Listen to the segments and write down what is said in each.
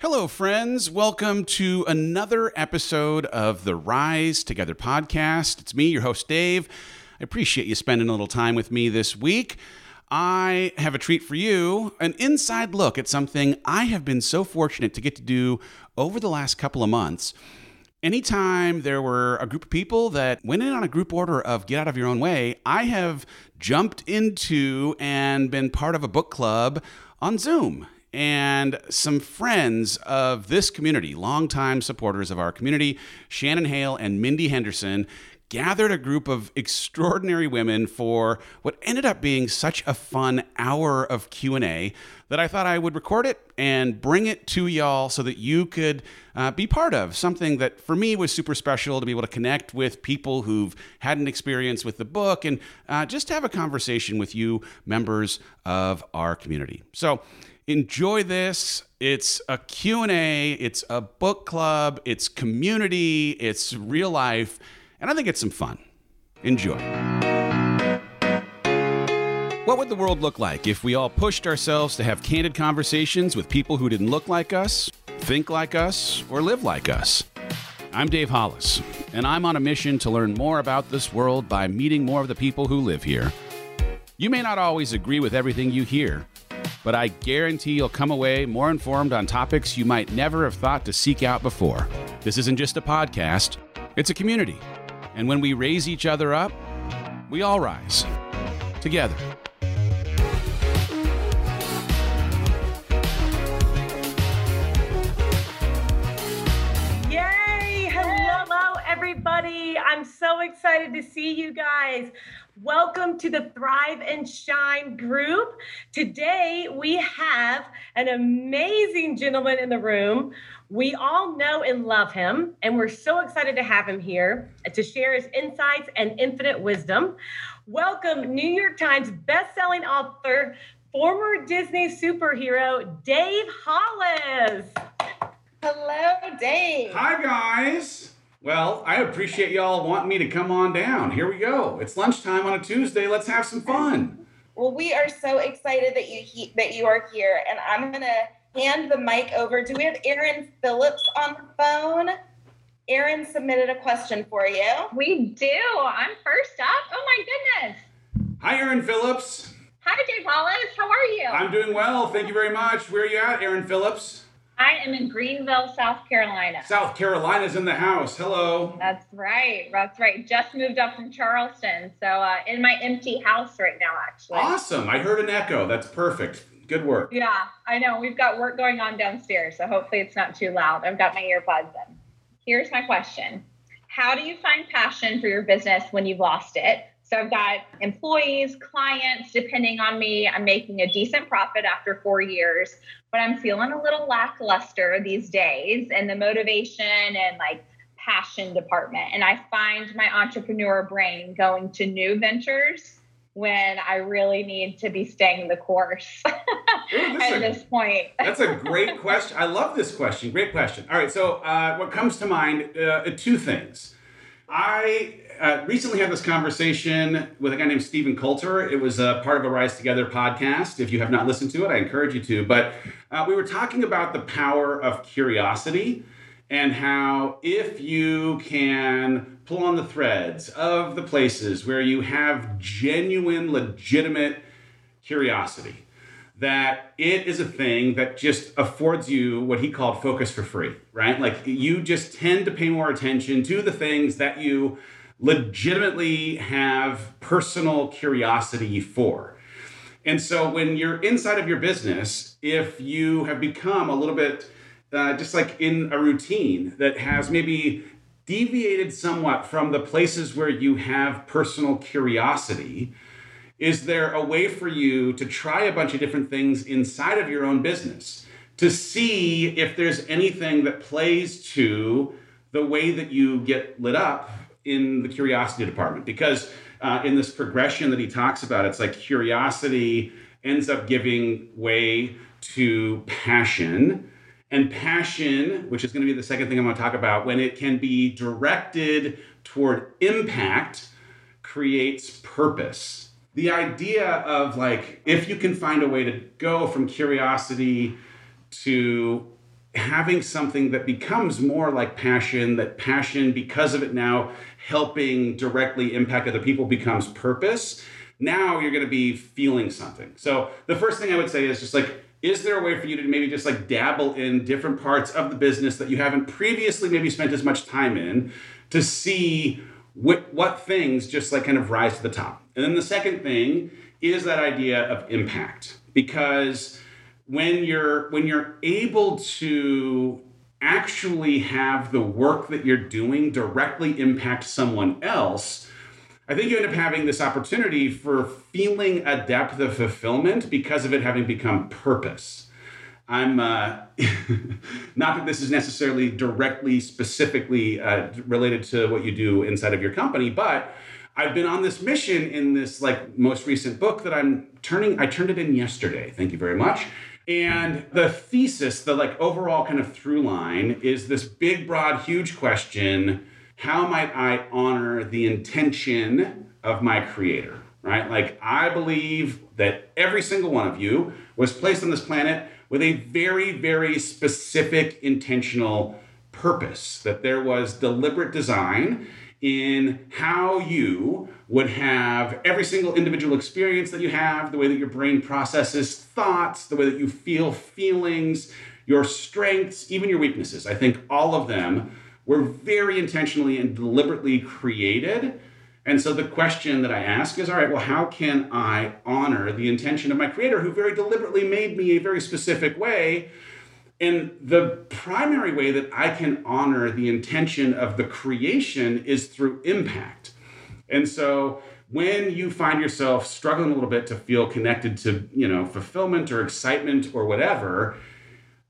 Hello, friends. Welcome to another episode of the Rise Together podcast. It's me, your host, Dave. I appreciate you spending a little time with me this week. I have a treat for you an inside look at something I have been so fortunate to get to do over the last couple of months. Anytime there were a group of people that went in on a group order of Get Out of Your Own Way, I have jumped into and been part of a book club on Zoom and some friends of this community, longtime supporters of our community, Shannon Hale and Mindy Henderson, gathered a group of extraordinary women for what ended up being such a fun hour of q&a that i thought i would record it and bring it to y'all so that you could uh, be part of something that for me was super special to be able to connect with people who've had an experience with the book and uh, just have a conversation with you members of our community. So enjoy this. It's a q&a it's a book club. It's community. It's real life. And i think it's some fun. Enjoy. What would the world look like if we all pushed ourselves to have candid conversations with people who didn't look like us think like us or live like us? I'm dave hollis and i'm on a mission to learn more about this world by meeting more of the people who live here. You may not always agree with everything you hear but I guarantee you'll come away more informed on topics you might never have thought to seek out before. This isn't just a podcast, it's a community. And when we raise each other up, we all rise together. Yay! Hello, everybody. I'm so excited to see you guys. Welcome to the Thrive and Shine group. Today we have an amazing gentleman in the room. We all know and love him, and we're so excited to have him here to share his insights and infinite wisdom. Welcome, New York Times bestselling author, former Disney superhero, Dave Hollis. Hello, Dave. Hi, guys. Well, I appreciate y'all wanting me to come on down. Here we go. It's lunchtime on a Tuesday. Let's have some fun. Well, we are so excited that you he- that you are here, and I'm gonna hand the mic over. Do we have Aaron Phillips on the phone? Aaron submitted a question for you. We do. I'm first up. Oh my goodness. Hi, Aaron Phillips. Hi, Dave Hollis. How are you? I'm doing well. Thank you very much. Where are you at, Aaron Phillips? I am in Greenville, South Carolina. South Carolina's in the house. Hello. That's right. That's right. Just moved up from Charleston. So, uh, in my empty house right now, actually. Awesome. I heard an echo. That's perfect. Good work. Yeah, I know. We've got work going on downstairs. So, hopefully, it's not too loud. I've got my earbuds in. Here's my question How do you find passion for your business when you've lost it? So I've got employees, clients depending on me. I'm making a decent profit after four years, but I'm feeling a little lackluster these days and the motivation and like passion department. And I find my entrepreneur brain going to new ventures when I really need to be staying the course Ooh, at a- this point. That's a great question. I love this question. Great question. All right. So, uh, what comes to mind? Uh, two things. I uh, recently had this conversation with a guy named Steven Kotler. It was a part of a Rise Together podcast. If you have not listened to it, I encourage you to. But uh, we were talking about the power of curiosity and how if you can pull on the threads of the places where you have genuine, legitimate curiosity, that it is a thing that just affords you what he called focus for free, right? Like you just tend to pay more attention to the things that you legitimately have personal curiosity for. And so when you're inside of your business, if you have become a little bit uh, just like in a routine that has maybe deviated somewhat from the places where you have personal curiosity, is there a way for you to try a bunch of different things inside of your own business to see if there's anything that plays to the way that you get lit up in the curiosity department? Because uh, in this progression that he talks about, it's like curiosity ends up giving way to passion. And passion, which is going to be the second thing I'm going to talk about, when it can be directed toward impact, creates purpose. The idea of like, if you can find a way to go from curiosity to having something that becomes more like passion, that passion, because of it now helping directly impact other people, becomes purpose. Now you're going to be feeling something. So the first thing I would say is just like, is there a way for you to maybe just like dabble in different parts of the business that you haven't previously maybe spent as much time in to see what, what things just like kind of rise to the top? And then the second thing is that idea of impact because when you're when you're able to actually have the work that you're doing directly impact someone else i think you end up having this opportunity for feeling a depth of fulfillment because of it having become purpose i'm uh, not that this is necessarily directly specifically uh, related to what you do inside of your company but I've been on this mission in this like most recent book that I'm turning. I turned it in yesterday. Thank you very much. And the thesis, the like overall kind of through line is this big, broad, huge question how might I honor the intention of my creator? Right? Like, I believe that every single one of you was placed on this planet with a very, very specific intentional purpose, that there was deliberate design in how you would have every single individual experience that you have, the way that your brain processes thoughts, the way that you feel feelings, your strengths, even your weaknesses. I think all of them were very intentionally and deliberately created. And so the question that I ask is all right, well, how can I honor the intention of my creator who very deliberately made me a very specific way? And the primary way that I can honor the intention of the creation is through impact. And so when you find yourself struggling a little bit to feel connected to, you know, fulfillment or excitement or whatever,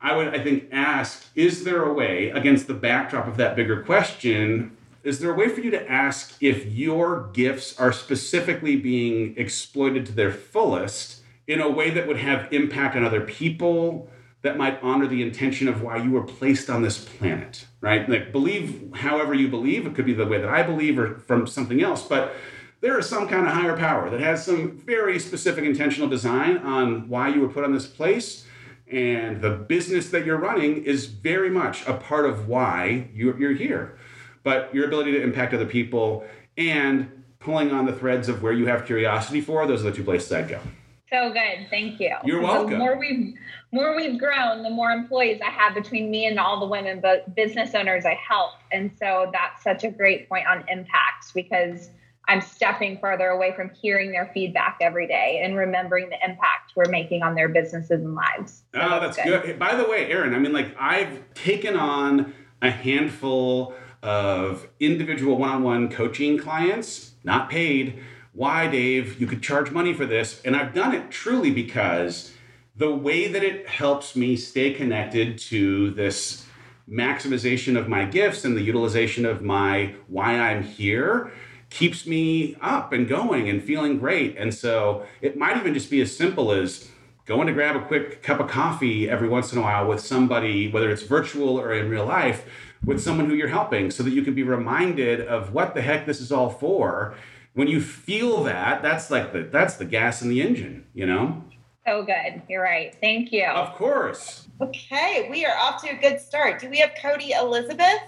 I would, I think, ask is there a way, against the backdrop of that bigger question, is there a way for you to ask if your gifts are specifically being exploited to their fullest in a way that would have impact on other people? That might honor the intention of why you were placed on this planet, right? Like, believe however you believe. It could be the way that I believe or from something else, but there is some kind of higher power that has some very specific intentional design on why you were put on this place. And the business that you're running is very much a part of why you're, you're here. But your ability to impact other people and pulling on the threads of where you have curiosity for, those are the two places I'd go. So good. Thank you. You're welcome. The more we've more we've grown, the more employees I have between me and all the women but business owners I help. And so that's such a great point on impact because I'm stepping further away from hearing their feedback every day and remembering the impact we're making on their businesses and lives. So oh, that's, that's good. good. By the way, Erin, I mean, like I've taken on a handful of individual one on one coaching clients, not paid why, Dave, you could charge money for this. And I've done it truly because the way that it helps me stay connected to this maximization of my gifts and the utilization of my why I'm here keeps me up and going and feeling great. And so it might even just be as simple as going to grab a quick cup of coffee every once in a while with somebody, whether it's virtual or in real life, with someone who you're helping so that you can be reminded of what the heck this is all for when you feel that, that's like the that's the gas in the engine, you know? So good. You're right. Thank you. Of course. Okay, we are off to a good start. Do we have Cody Elizabeth?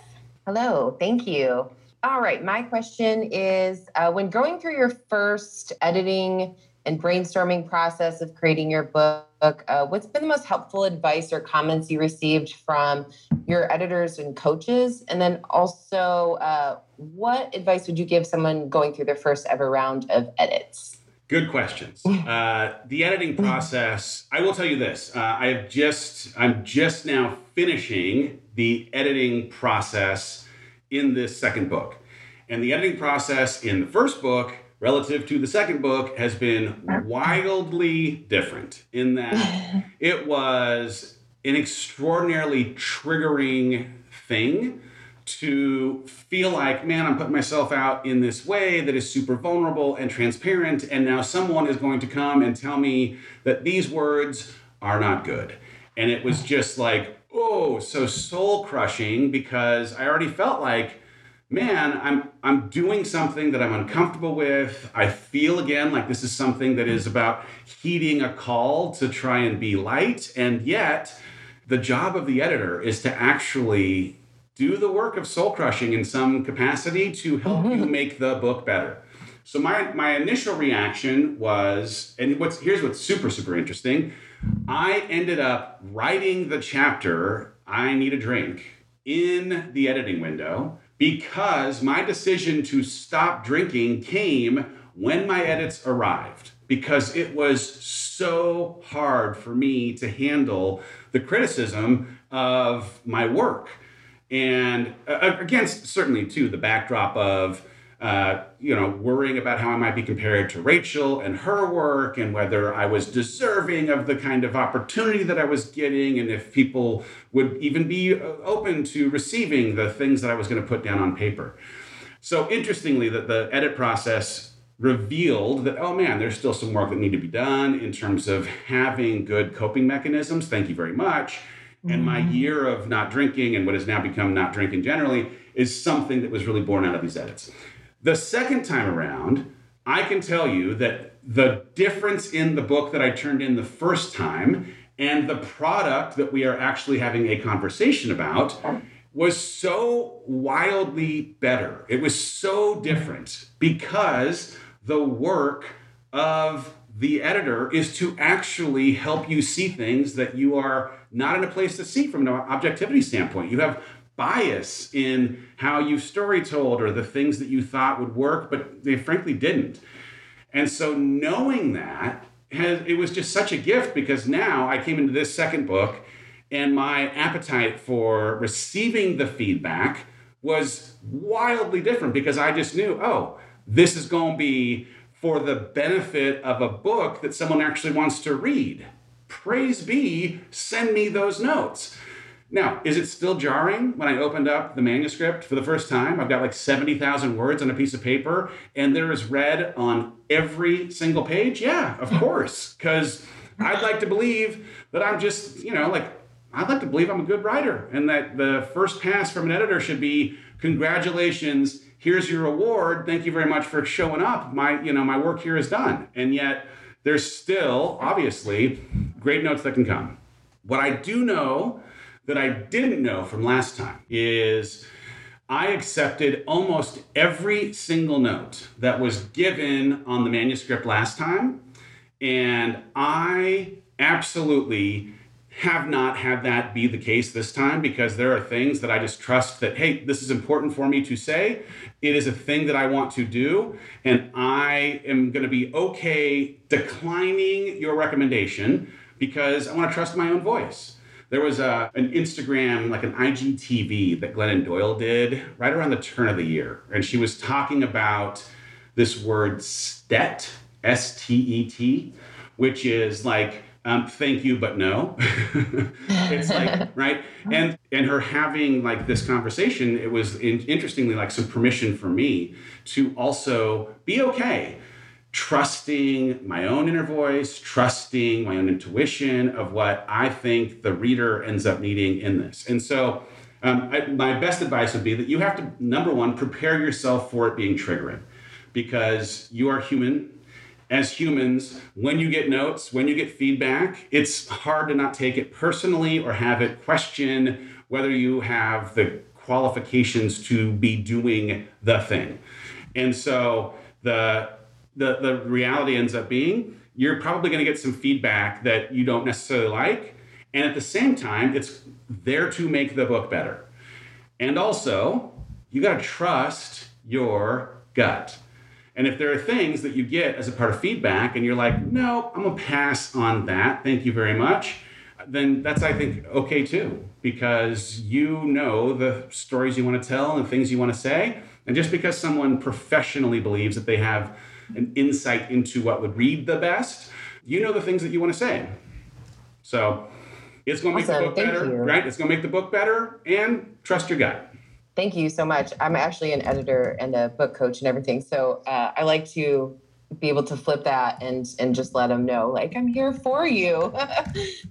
Hello, thank you. All right, my question is uh, when going through your first editing and brainstorming process of creating your book, uh, what's been the most helpful advice or comments you received from your editors and coaches? And then also, uh, what advice would you give someone going through their first ever round of edits? Good questions. Uh, the editing process. I will tell you this. Uh, I have just. I'm just now finishing the editing process in this second book, and the editing process in the first book relative to the second book has been wildly different in that it was an extraordinarily triggering thing to feel like, man, I'm putting myself out in this way that is super vulnerable and transparent. And now someone is going to come and tell me that these words are not good. And it was just like, oh, so soul crushing because I already felt like, man, I'm I'm doing something that I'm uncomfortable with. I feel again like this is something that is about heeding a call to try and be light, and yet the job of the editor is to actually do the work of soul crushing in some capacity to help you mm-hmm. make the book better. So my my initial reaction was, and what's here's what's super super interesting. I ended up writing the chapter I need a drink in the editing window because my decision to stop drinking came when my edits arrived because it was so hard for me to handle the criticism of my work. And uh, against certainly too the backdrop of uh, you know, worrying about how I might be compared to Rachel and her work and whether I was deserving of the kind of opportunity that I was getting and if people would even be uh, open to receiving the things that I was going to put down on paper. So interestingly, that the edit process revealed that oh man there's still some work that need to be done in terms of having good coping mechanisms thank you very much and my mm-hmm. year of not drinking and what has now become not drinking generally is something that was really born out of these edits the second time around, I can tell you that the difference in the book that I turned in the first time and the product that we are actually having a conversation about was so wildly better. It was so different because the work of the editor is to actually help you see things that you are not in a place to see from an objectivity standpoint. You have bias in how you story told or the things that you thought would work, but they frankly didn't. And so knowing that has it was just such a gift because now I came into this second book and my appetite for receiving the feedback was wildly different because I just knew, oh, this is going to be for the benefit of a book that someone actually wants to read. Praise be, send me those notes. Now, is it still jarring when I opened up the manuscript for the first time? I've got like 70,000 words on a piece of paper, and there is red on every single page? Yeah, of course, because I'd like to believe that I'm just, you know, like, I'd like to believe I'm a good writer, and that the first pass from an editor should be congratulations, here's your award, thank you very much for showing up. My, you know, my work here is done. And yet, there's still, obviously, great notes that can come. What I do know that I didn't know from last time is I accepted almost every single note that was given on the manuscript last time. And I absolutely have not had that be the case this time because there are things that I just trust that, hey, this is important for me to say. It is a thing that I want to do. And I am going to be okay declining your recommendation because I want to trust my own voice. There was a, an Instagram, like an IGTV that Glennon Doyle did right around the turn of the year. And she was talking about this word STET, S T E T, which is like, um, thank you, but no. it's like, right? And and her having like this conversation, it was in, interestingly like some permission for me to also be okay trusting my own inner voice, trusting my own intuition of what I think the reader ends up needing in this. And so, um, I, my best advice would be that you have to, number one, prepare yourself for it being triggering because you are human. As humans, when you get notes, when you get feedback, it's hard to not take it personally or have it question whether you have the qualifications to be doing the thing. And so, the the, the reality ends up being you're probably going to get some feedback that you don't necessarily like. And at the same time, it's there to make the book better. And also, you got to trust your gut. And if there are things that you get as a part of feedback and you're like, no, I'm going to pass on that, thank you very much, then that's, I think, okay too, because you know the stories you want to tell and the things you want to say. And just because someone professionally believes that they have an insight into what would read the best, you know the things that you want to say. So it's going to make awesome. the book Thank better, you. right? It's going to make the book better and trust your gut. Thank you so much. I'm actually an editor and a book coach and everything. So uh, I like to be able to flip that and and just let them know like i'm here for you.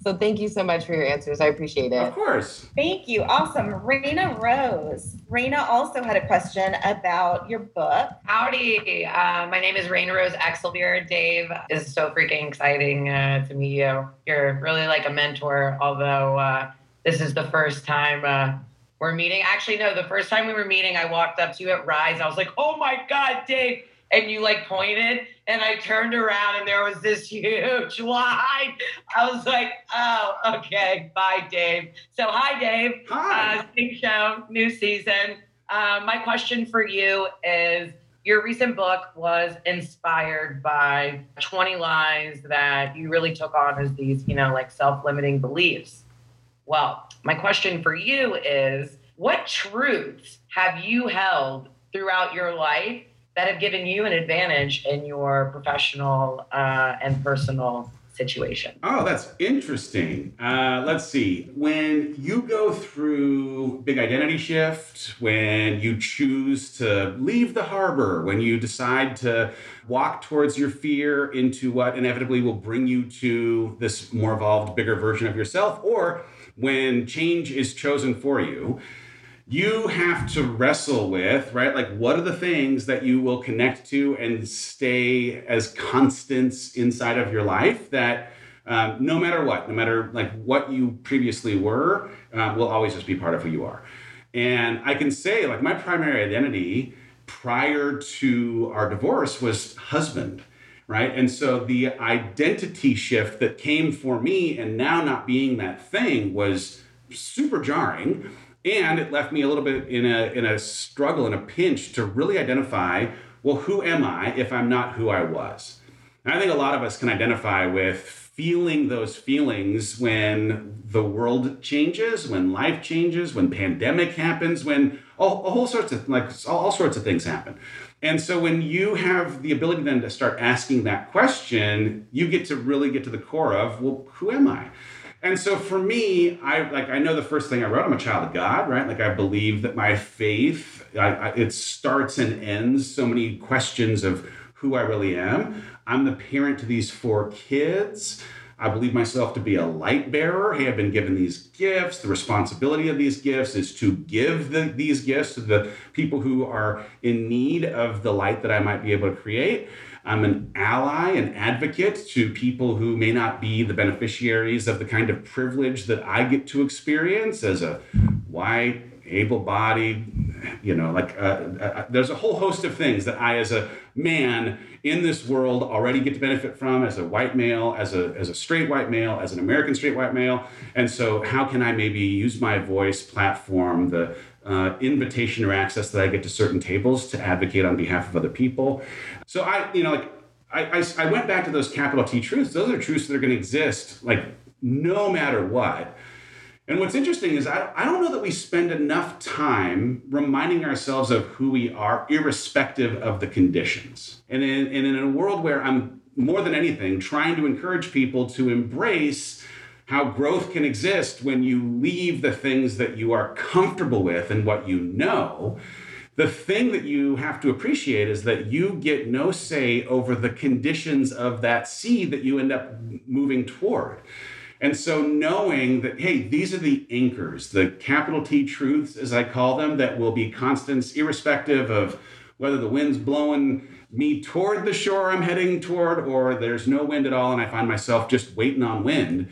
So thank you so much for your answers. I appreciate it. Of course. Thank you. Awesome. Raina rose. Raina also had a question about your book. Howdy. Uh, my name is raina rose exelbier dave is so freaking exciting uh, to meet you. You're really like a mentor although uh, this is the first time uh, we're meeting. Actually, no, the first time we were meeting, I walked up to you at Rise. I was like, oh my God, Dave. And you like pointed, and I turned around, and there was this huge line. I was like, oh, okay, bye, Dave. So, hi, Dave. Hi. Uh, Sing Show, new season. Uh, my question for you is your recent book was inspired by 20 lies that you really took on as these, you know, like self limiting beliefs. Well, my question for you is what truths have you held throughout your life that have given you an advantage in your professional uh, and personal situation? Oh, that's interesting. Uh, let's see. When you go through big identity shift, when you choose to leave the harbor, when you decide to walk towards your fear into what inevitably will bring you to this more evolved, bigger version of yourself, or when change is chosen for you, you have to wrestle with, right? Like, what are the things that you will connect to and stay as constants inside of your life that um, no matter what, no matter like what you previously were, uh, will always just be part of who you are. And I can say, like, my primary identity prior to our divorce was husband right? And so the identity shift that came for me and now not being that thing was super jarring. And it left me a little bit in a, in a struggle and a pinch to really identify well, who am I if I'm not who I was? And I think a lot of us can identify with feeling those feelings when the world changes, when life changes, when pandemic happens, when all, a whole sorts of like all, all sorts of things happen. And so when you have the ability then to start asking that question, you get to really get to the core of, well, who am I? And so for me, I like I know the first thing I wrote. I'm a child of God, right? Like I believe that my faith, I, I, it starts and ends so many questions of who I really am. I'm the parent to these four kids. I believe myself to be a light bearer. Hey, I've been given these gifts. The responsibility of these gifts is to give the, these gifts to the people who are in need of the light that I might be able to create. I'm an ally, an advocate to people who may not be the beneficiaries of the kind of privilege that I get to experience as a white, able bodied, you know, like uh, uh, there's a whole host of things that I, as a man in this world, already get to benefit from as a white male, as a, as a straight white male, as an American straight white male. And so, how can I maybe use my voice, platform, the uh, invitation or access that I get to certain tables to advocate on behalf of other people? So, I, you know, like, I, I, I went back to those capital T truths. Those are truths that are going to exist, like, no matter what. And what's interesting is I, I don't know that we spend enough time reminding ourselves of who we are, irrespective of the conditions. And in, and in a world where I'm more than anything trying to encourage people to embrace how growth can exist when you leave the things that you are comfortable with and what you know. The thing that you have to appreciate is that you get no say over the conditions of that seed that you end up moving toward. And so knowing that, hey, these are the anchors, the capital T truths, as I call them, that will be constants, irrespective of whether the wind's blowing me toward the shore I'm heading toward or there's no wind at all and I find myself just waiting on wind.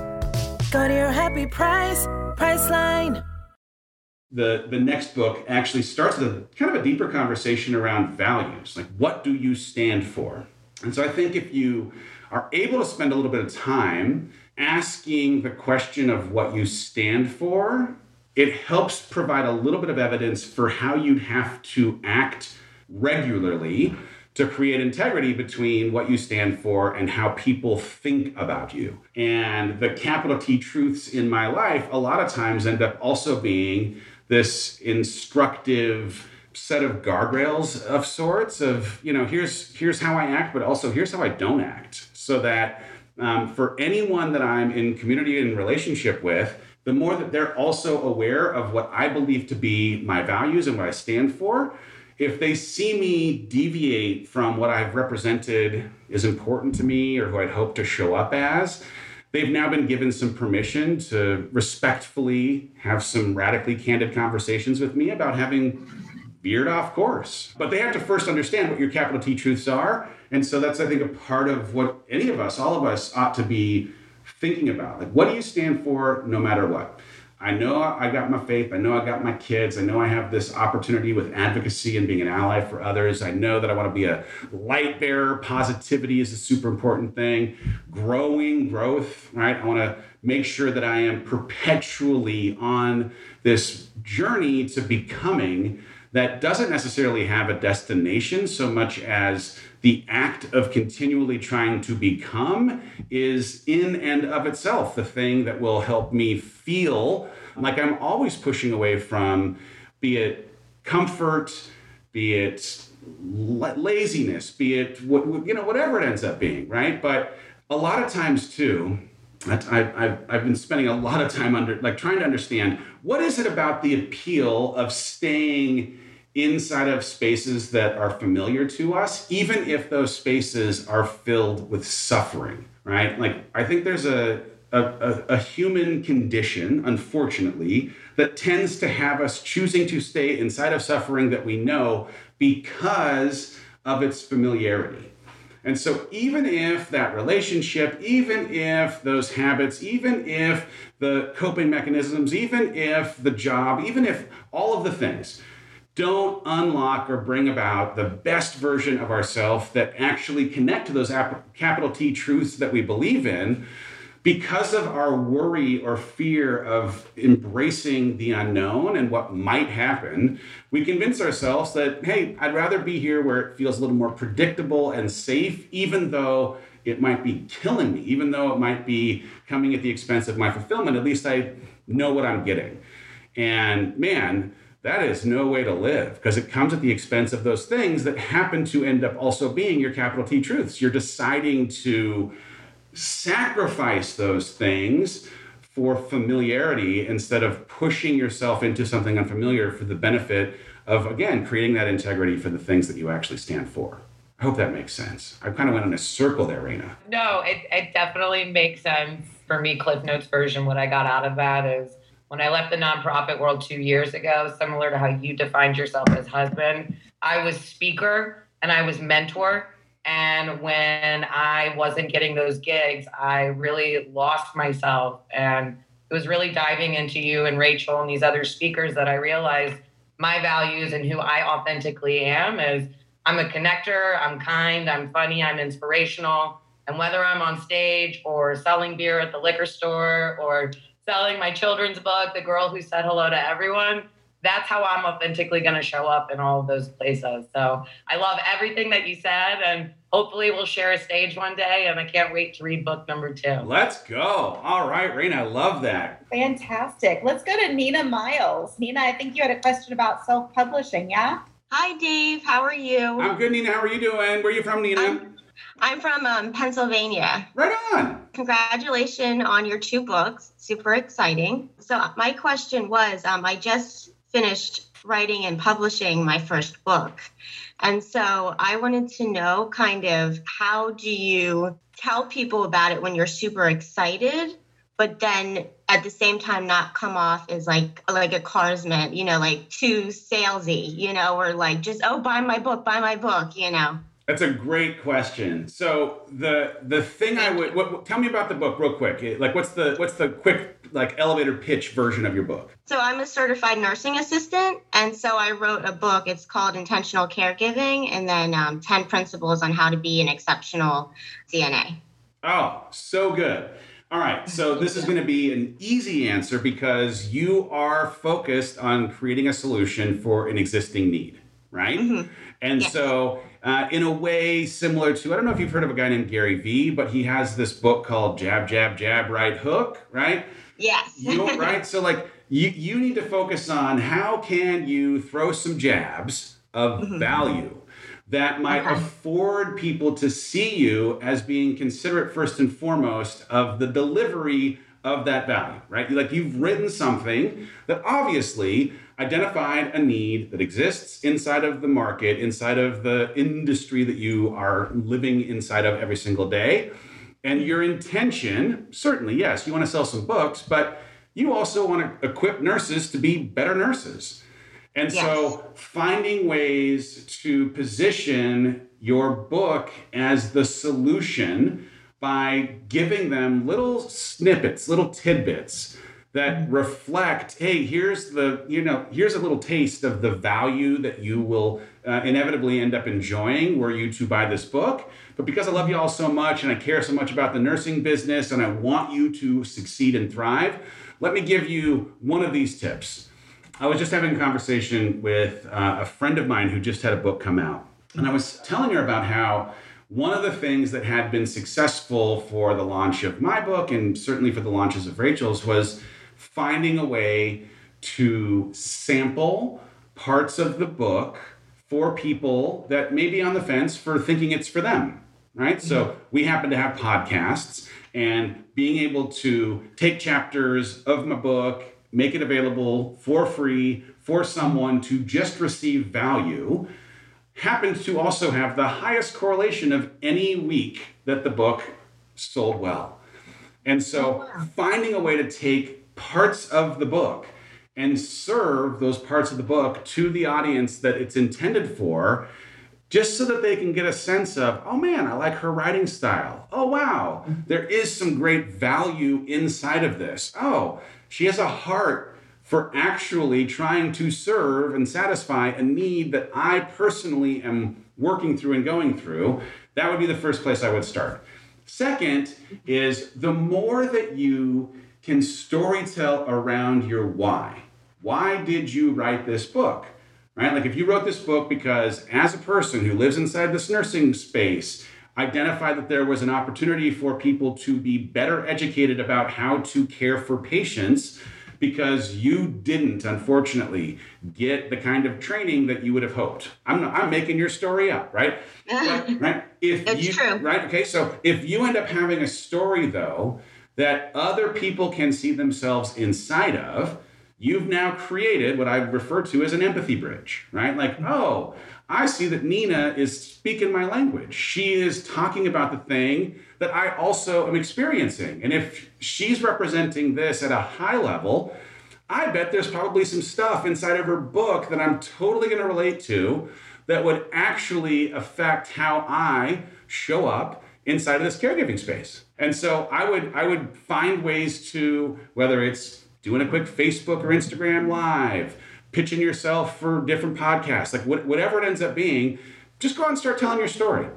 Go to your happy price, Priceline. The the next book actually starts with a kind of a deeper conversation around values. Like what do you stand for? And so i think if you are able to spend a little bit of time asking the question of what you stand for it helps provide a little bit of evidence for how you'd have to act regularly to create integrity between what you stand for and how people think about you. And the capital T truths in my life, a lot of times end up also being this instructive set of guardrails of sorts of you know here's here's how i act but also here's how i don't act so that um, for anyone that i'm in community and relationship with the more that they're also aware of what I believe to be my values and what I stand for, if they see me deviate from what I've represented is important to me or who I'd hope to show up as, they've now been given some permission to respectfully have some radically candid conversations with me about having veered off course. But they have to first understand what your capital T truths are. And so that's, I think, a part of what any of us, all of us, ought to be thinking about. Like, what do you stand for no matter what? I know I got my faith. I know I got my kids. I know I have this opportunity with advocacy and being an ally for others. I know that I want to be a light bearer. Positivity is a super important thing. Growing, growth, right? I want to make sure that I am perpetually on this journey to becoming that doesn't necessarily have a destination so much as the act of continually trying to become is in and of itself the thing that will help me feel like I'm always pushing away from, be it comfort, be it laziness, be it what you know whatever it ends up being, right? But a lot of times too, I, have I've been spending a lot of time under like trying to understand what is it about the appeal of staying inside of spaces that are familiar to us, even if those spaces are filled with suffering, right? Like, I think there's a, a, a, human condition, unfortunately, that tends to have us choosing to stay inside of suffering that we know because of its familiarity. And so, even if that relationship, even if those habits, even if the coping mechanisms, even if the job, even if all of the things don't unlock or bring about the best version of ourselves that actually connect to those capital T truths that we believe in because of our worry or fear of embracing the unknown and what might happen, we convince ourselves that, hey, I'd rather be here where it feels a little more predictable and safe, even though it might be killing me, even though it might be coming at the expense of my fulfillment. At least I know what I'm getting. And man, that is no way to live because it comes at the expense of those things that happen to end up also being your capital T truths. You're deciding to sacrifice those things for familiarity instead of pushing yourself into something unfamiliar for the benefit of, again, creating that integrity for the things that you actually stand for. I hope that makes sense. I kind of went in a circle there, Raina. No, it, it definitely makes sense. For me, Cliff Notes version, what I got out of that is when I left the nonprofit world two years ago, similar to how you defined yourself as husband, I was speaker and I was mentor. And when I wasn't getting those gigs, I really lost myself. And it was really diving into you and Rachel and these other speakers that I realized my values and who I authentically am is I'm a connector, I'm kind, I'm funny, I'm inspirational. And whether I'm on stage or selling beer at the liquor store or selling my children's book, The Girl Who Said Hello to Everyone. That's how I'm authentically going to show up in all of those places. So I love everything that you said, and hopefully we'll share a stage one day. And I can't wait to read book number two. Let's go. All right, Raina, I love that. Fantastic. Let's go to Nina Miles. Nina, I think you had a question about self publishing, yeah? Hi, Dave. How are you? I'm good, Nina. How are you doing? Where are you from, Nina? I'm, I'm from um, Pennsylvania. Right on. Congratulations on your two books. Super exciting. So, my question was um, I just finished writing and publishing my first book. And so, I wanted to know kind of how do you tell people about it when you're super excited, but then at the same time not come off as like like a carsman, you know, like too salesy, you know, or like just oh buy my book, buy my book, you know. That's a great question. So the the thing I would what, tell me about the book real quick. Like what's the what's the quick like elevator pitch version of your book? So I'm a certified nursing assistant, and so I wrote a book. It's called Intentional Caregiving, and then um, ten principles on how to be an exceptional CNA. Oh, so good. All right, so this is going to be an easy answer because you are focused on creating a solution for an existing need, right? Mm-hmm. And yes. so uh, in a way similar to I don't know if you've heard of a guy named Gary Vee, but he has this book called Jab Jab Jab Right Hook, right? Yes. you right? So like you you need to focus on how can you throw some jabs of mm-hmm. value that might okay. afford people to see you as being considerate first and foremost of the delivery of that value, right? Like you've written something that obviously identified a need that exists inside of the market, inside of the industry that you are living inside of every single day. And your intention, certainly, yes, you want to sell some books, but you also want to equip nurses to be better nurses. And Yes. so finding ways to position your book as the solution by giving them little snippets, little tidbits that reflect, hey, here's the, you know, here's a little taste of the value that you will uh, inevitably end up enjoying were you to buy this book. But because I love you all so much and I care so much about the nursing business and I want you to succeed and thrive, let me give you one of these tips. I was just having a conversation with uh, a friend of mine who just had a book come out. And I was telling her about how one of the things that had been successful for the launch of my book and certainly for the launches of Rachel's was finding a way to sample parts of the book for people that may be on the fence for thinking it's for them, right? So mm-hmm. we happen to have podcasts and being able to take chapters of my book, make it available for free for someone to just receive value happens to also have the highest correlation of any week that the book sold well. And so oh, finding a way to take parts of the book and serve those parts of the book to the audience that it's intended for just so that they can get a sense of, oh man, I like her writing style. Oh wow, there is some great value inside of this. Oh, she has a heart for actually trying to serve and satisfy a need that I personally am working through and going through. That would be the first place I would start. Second is the more that you can storytell around your why. Why did you write this book? Right? Like if you wrote this book because as a person who lives inside this nursing space, identified that there was an opportunity for people to be better educated about how to care for patients because you didn't unfortunately get the kind of training that you would have hoped. I'm not, I'm making your story up, right? But, right? If It's you, true. Right? Okay, so if you end up having a story though that other people can see themselves inside of, you've now created what I refer to as an empathy bridge, right? Like, oh, I see that Nina is speaking my language. She is talking about the thing that I also am experiencing. And if she's representing this at a high level, I bet there's probably some stuff inside of her book that I'm totally going to relate to that would actually affect how I show up inside of this caregiving space. And so I would I would find ways to whether it's doing a quick Facebook or Instagram live, pitching yourself for different podcasts, like what, whatever it ends up being, just go out and start telling your story.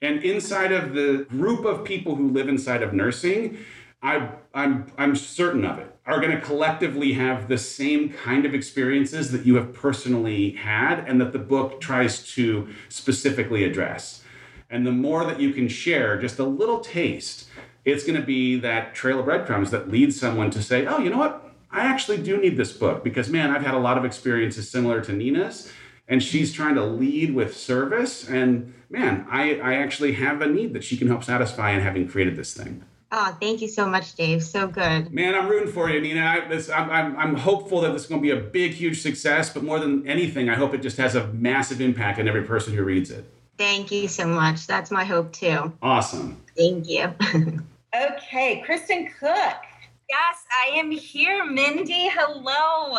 And inside of the group of people who live inside of nursing, I, I'm, I'm certain of it, are going to collectively have the same kind of experiences that you have personally had and that the book tries to specifically address. And the more that you can share, just a little taste, it's going to be that trail of breadcrumbs that leads someone to say, oh, you know what? I actually do need this book because, man, I've had a lot of experiences similar to Nina's and she's trying to lead with service. And man, I, I actually have a need that she can help satisfy in having created this thing. Oh, thank you so much, Dave. So good. Man, I'm rooting for you, Nina. I, this, I'm, I'm, I'm hopeful that this is going to be a big, huge success. But more than anything, I hope it just has a massive impact on every person who reads it. Thank you so much. That's my hope too. Awesome. Thank you. Okay, Kristen Cook. Yes, I am here. Mindy, hello.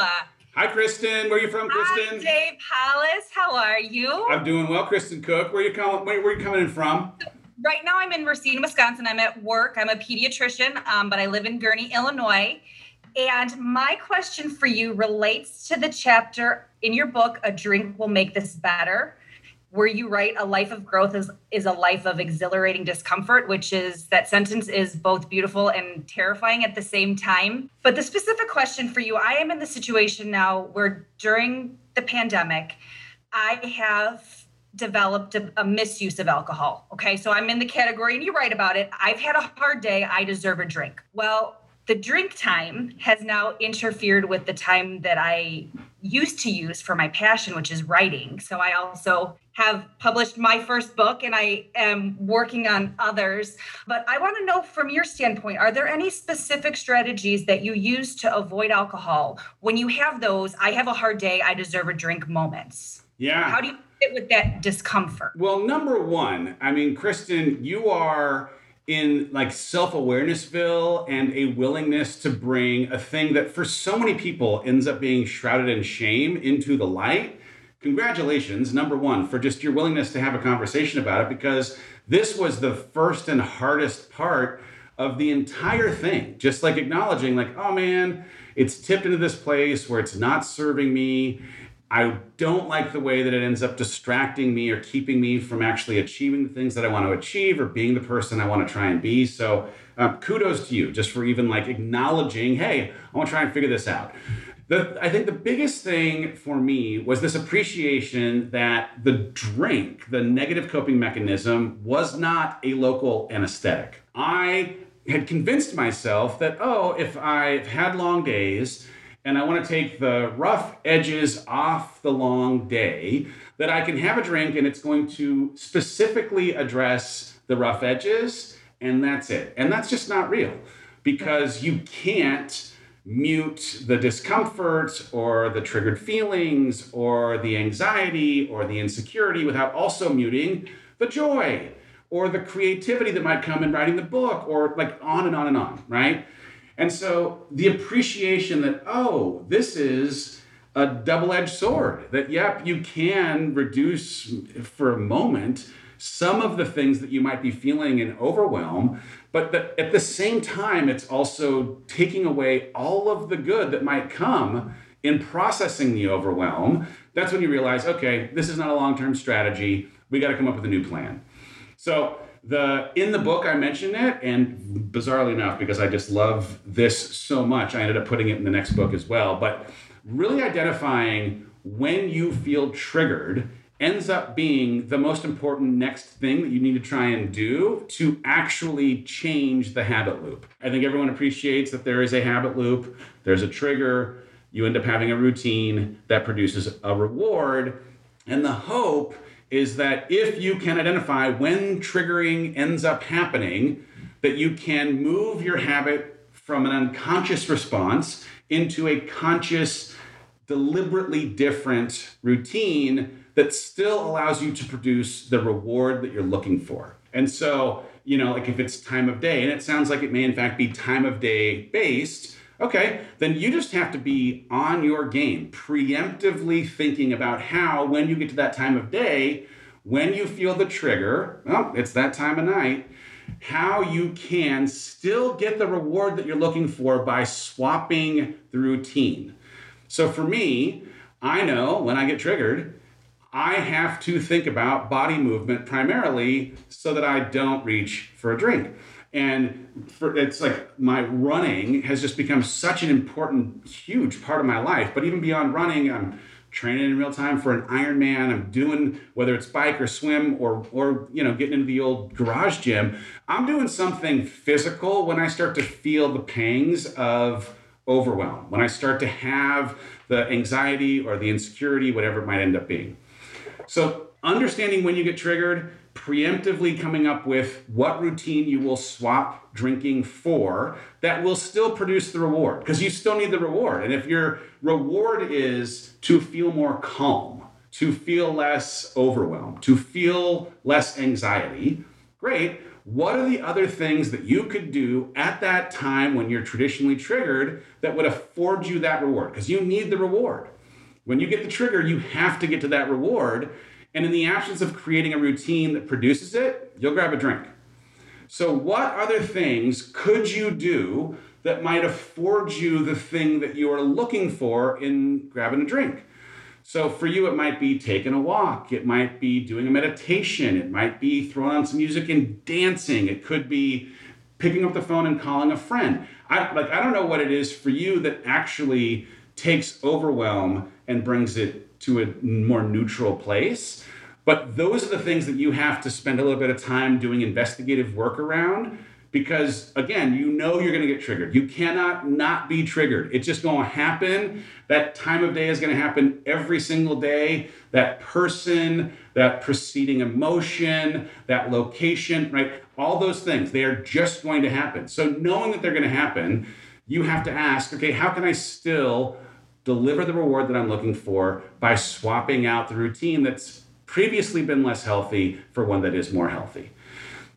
Hi, Kristen. Where are you from, Kristen? Hi, Kristen? Dave Hollis. How are you? I'm doing well, Kristen Cook. Where are you coming? Where, where are you coming in from? right now, I'm in Racine, Wisconsin. I'm at work. I'm a pediatrician, um, but I live in Gurnee, Illinois. And my question for you relates to the chapter in your book, A Drink Will Make This Better, where you write a life of growth is, is a life of exhilarating discomfort, which is that sentence is both beautiful and terrifying at the same time. But the specific question for you, I am in the situation now where during the pandemic, I have developed a, a, misuse of alcohol. Okay. So I'm in the category, and you write about it. I've had a hard day. I deserve a drink. Well, the drink time has now interfered with the time that I used to use for my passion, which is writing. So I also have published my first book and I am working on others. But I want to know from your standpoint are there any specific strategies that you use to avoid alcohol? When you have those, I have a hard day, I deserve a drink moments. Yeah. How do you fit with that discomfort? Well, number one, I mean, Kristen, you are in like self-awarenessville and a willingness to bring a thing that for so many people ends up being shrouded in shame into the light congratulations number one for just your willingness to have a conversation about it because this was the first and hardest part of the entire thing just like acknowledging like oh man it's tipped into this place where it's not serving me I don't like the way that it ends up distracting me or keeping me from actually achieving the things that I want to achieve or being the person I want to try and be. So, uh, kudos to you just for even like acknowledging, hey, I want to try and figure this out. The, I think the biggest thing for me was this appreciation that the drink, the negative coping mechanism, was not a local anesthetic. I had convinced myself that, oh, if I've had long days, and I want to take the rough edges off the long day, that I can have a drink and it's going to specifically address the rough edges, and that's it. And that's just not real because you can't mute the discomfort or the triggered feelings or the anxiety or the insecurity without also muting the joy or the creativity that might come in writing the book or like on and on and on, right? And so the appreciation that, oh, this is a double edged sword, that, yep, you can reduce for a moment some of the things that you might be feeling in overwhelm, but at the same time, it's also taking away all of the good that might come in processing the overwhelm. That's when you realize, okay, this is not a long term strategy. We got to come up with a new plan. So, the in the book I mentioned it, and bizarrely enough, because I just love this so much, I ended up putting it in the next book as well. But really identifying when you feel triggered ends up being the most important next thing that you need to try and do to actually change the habit loop. I think everyone appreciates that there is a habit loop, there's a trigger, you end up having a routine that produces a reward, and the hope is that if you can identify when triggering ends up happening, that you can move your habit from an unconscious response into a conscious, deliberately different routine that still allows you to produce the reward that you're looking for. And so, you know, like if it's time of day, and it sounds like it may in fact be time of day based, Okay, then you just have to be on your game, preemptively thinking about how, when you get to that time of day, when you feel the trigger, well, it's that time of night, how you can still get the reward that you're looking for by swapping the routine. So for me, I know when I get triggered, I have to think about body movement primarily so that I don't reach for a drink. And for, it's like my running has just become such an important huge part of my life. But even beyond running i'm training in real time for an ironman. I'm doing whether it's bike or swim or or you know getting into the old garage gym i'm doing something physical when i start to feel the pangs of overwhelm when i start to have the anxiety or the insecurity whatever it might end up being so understanding when you get triggered preemptively coming up with what routine you will swap drinking for that will still produce the reward because you still need the reward. And if your reward is to feel more calm, to feel less overwhelmed, to feel less anxiety, great. What are the other things that you could do at that time when you're traditionally triggered that would afford you that reward? Because you need the reward. When you get the trigger, you have to get to that reward. And in the absence of creating a routine that produces it, you'll grab a drink. So, what other things could you do that might afford you the thing that you are looking for in grabbing a drink? So, for you, it might be taking a walk, it might be doing a meditation, it might be throwing on some music and dancing, it could be picking up the phone and calling a friend. I, like, I don't know what it is for you that actually takes overwhelm and brings it to a more neutral place. But those are the things that you have to spend a little bit of time doing investigative work around because again, you know you're going to get triggered. You cannot not be triggered. It's just going to happen. That time of day is going to happen every single day. That person, that preceding emotion, that location, right? All those things, they are just going to happen. So knowing that they're going to happen, you have to ask, okay, how can I still deliver the reward that I'm looking for by swapping out the routine that's previously been less healthy for one that is more healthy?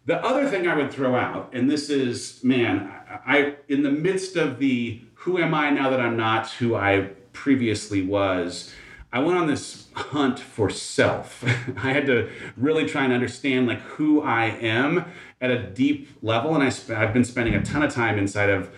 The other thing I would throw out, and this is, man, I in the midst of the who am I now that I'm not who I previously was, I went on this hunt for self. I had to really try and understand like who I am at a deep level, and I sp- I've been spending a ton of time inside of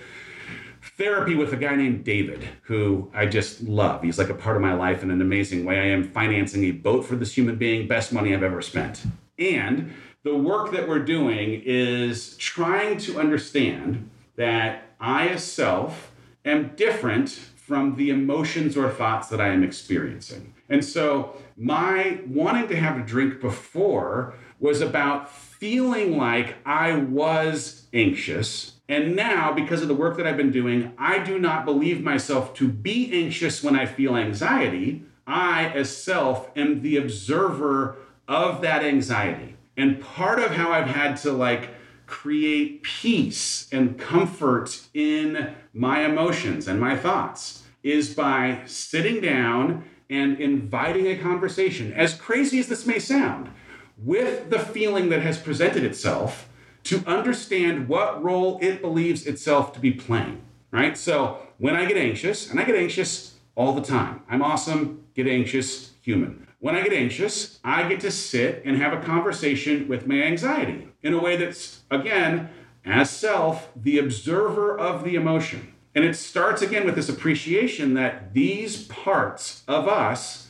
therapy with a guy named David, who I just love. He's like a part of my life in an amazing way. I am financing a boat for this human being, best money I've ever spent. And the work that we're doing is trying to understand that I, as self, am different from the emotions or thoughts that I am experiencing. And so, my wanting to have a drink before was about feeling like I was anxious. And now, because of the work that I've been doing, I do not believe myself to be anxious when I feel anxiety. I, as self, am the observer of that anxiety. And part of how I've had to like create peace and comfort in my emotions and my thoughts is by sitting down and inviting a conversation, as crazy as this may sound, with the feeling that has presented itself to understand what role it believes itself to be playing, right? So when I get anxious, and I get anxious all the time, I'm awesome, get anxious, human. When I get anxious, I get to sit and have a conversation with my anxiety in a way that's, again, as self, the observer of the emotion. And it starts again with this appreciation that these parts of us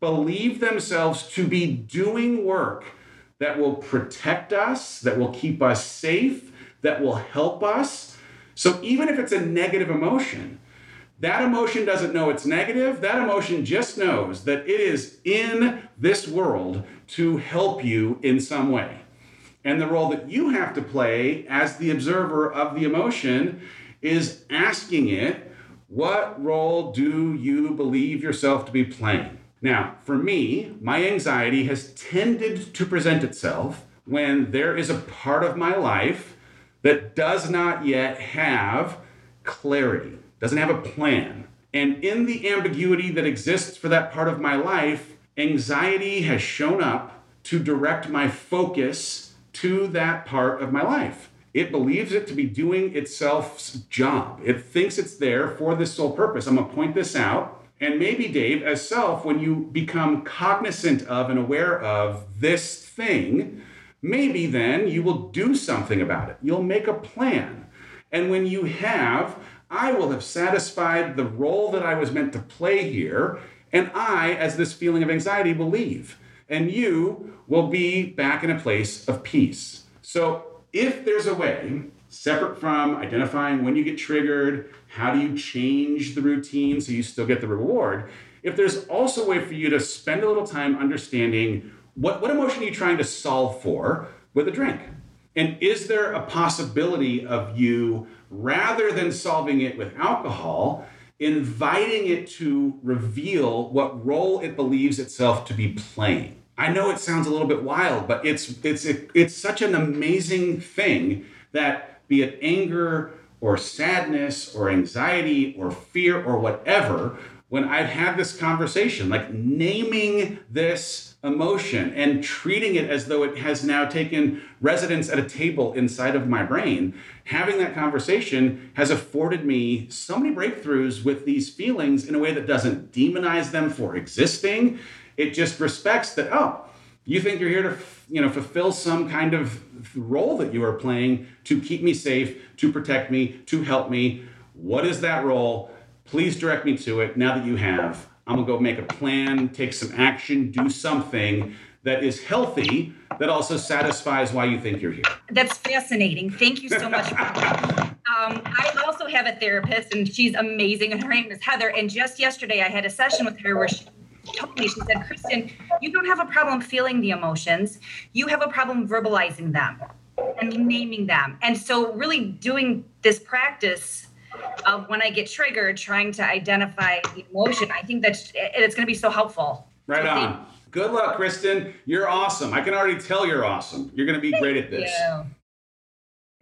believe themselves to be doing work that will protect us, that will keep us safe, that will help us. So even if it's a negative emotion, that emotion doesn't know it's negative. That emotion just knows that it is in this world to help you in some way. And the role that you have to play as the observer of the emotion is asking it, what role do you believe yourself to be playing? Now, for me, my anxiety has tended to present itself when there is a part of my life that does not yet have clarity doesn't have a plan. And in the ambiguity that exists for that part of my life, anxiety has shown up to direct my focus to that part of my life. It believes it to be doing itself's job. It thinks it's there for this sole purpose. I'm going to point this out. And maybe, Dave, as self, when you become cognizant of and aware of this thing, maybe then you will do something about it. You'll make a plan. And when you have I will have satisfied the role that I was meant to play here, and I, as this feeling of anxiety, will leave. And you will be back in a place of peace. So, if there's a way, separate from identifying when you get triggered, how do you change the routine so you still get the reward, if there's also a way for you to spend a little time understanding what, what emotion are you trying to solve for with a drink? And is there a possibility of you rather than solving it with alcohol, inviting it to reveal what role it believes itself to be playing. I know it sounds a little bit wild, but it's it's it's such an amazing thing that be it anger or sadness or anxiety or fear or whatever, when I've had this conversation, like naming this emotion and treating it as though it has now taken residence at a table inside of my brain, having that conversation has afforded me so many breakthroughs with these feelings in a way that doesn't demonize them for existing. It just respects that, oh, you think you're here to you know fulfill some kind of role that you are playing to keep me safe to protect me to help me what is that role Please direct me to it now that you have. I'm gonna go make a plan, take some action, do something that is healthy that also satisfies why you think you're here. That's fascinating. Thank you so much. um, I also have a therapist, and she's amazing, and her name is Heather. And just yesterday, I had a session with her where she told me, she said, Kristen, you don't have a problem feeling the emotions, you have a problem verbalizing them. and naming them. And so, really doing this practice of when I get triggered, trying to identify the emotion, I think that it's going to be so helpful. Right So thank- on. Good luck, Kristen. You're awesome. I can already tell you're awesome. You're going to be great at this.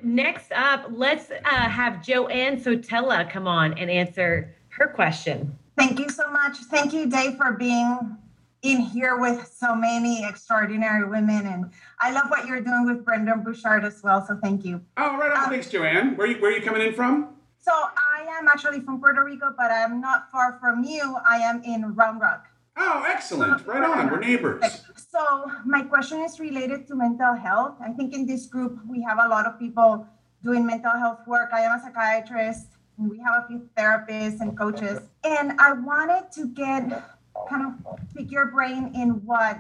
Next up, let's uh, have Joanne Sotella come on and answer her question. Thank you so much. Thank you, Dave, for being in here with so many extraordinary women. And I love what you're doing with Brendon Burchard as well. So thank you. Oh, right on. Um, Thanks, Joanne. Where you, where are you coming in from? So I am actually from Puerto Rico, but I'm not far from you. I am in Round Rock. Oh, excellent. Right on. We're neighbors. So my question is related to mental health. I think in this group we have a lot of people doing mental health work. I am a psychiatrist. We have a few therapists and coaches. And I wanted to get kind of pick your brain in what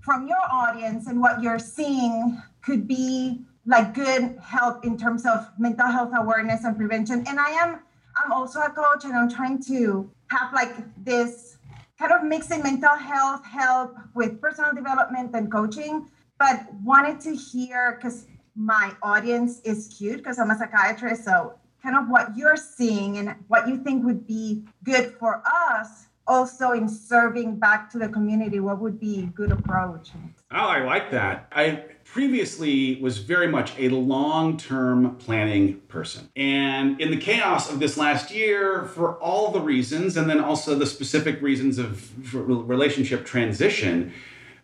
from your audience and what you're seeing could be like good help in terms of mental health awareness and prevention. And I am I'm also a coach and I'm trying to have like this kind of mixing mental health help with personal development and coaching, but wanted to hear because my audience is cute because I'm a psychiatrist. So kind of what you're seeing and what you think would be good for us also in serving back to the community what would be a good approach Oh, I like that. I previously was very much a long term planning person. And in the chaos of this last year, for all the reasons, and then also the specific reasons of relationship transition,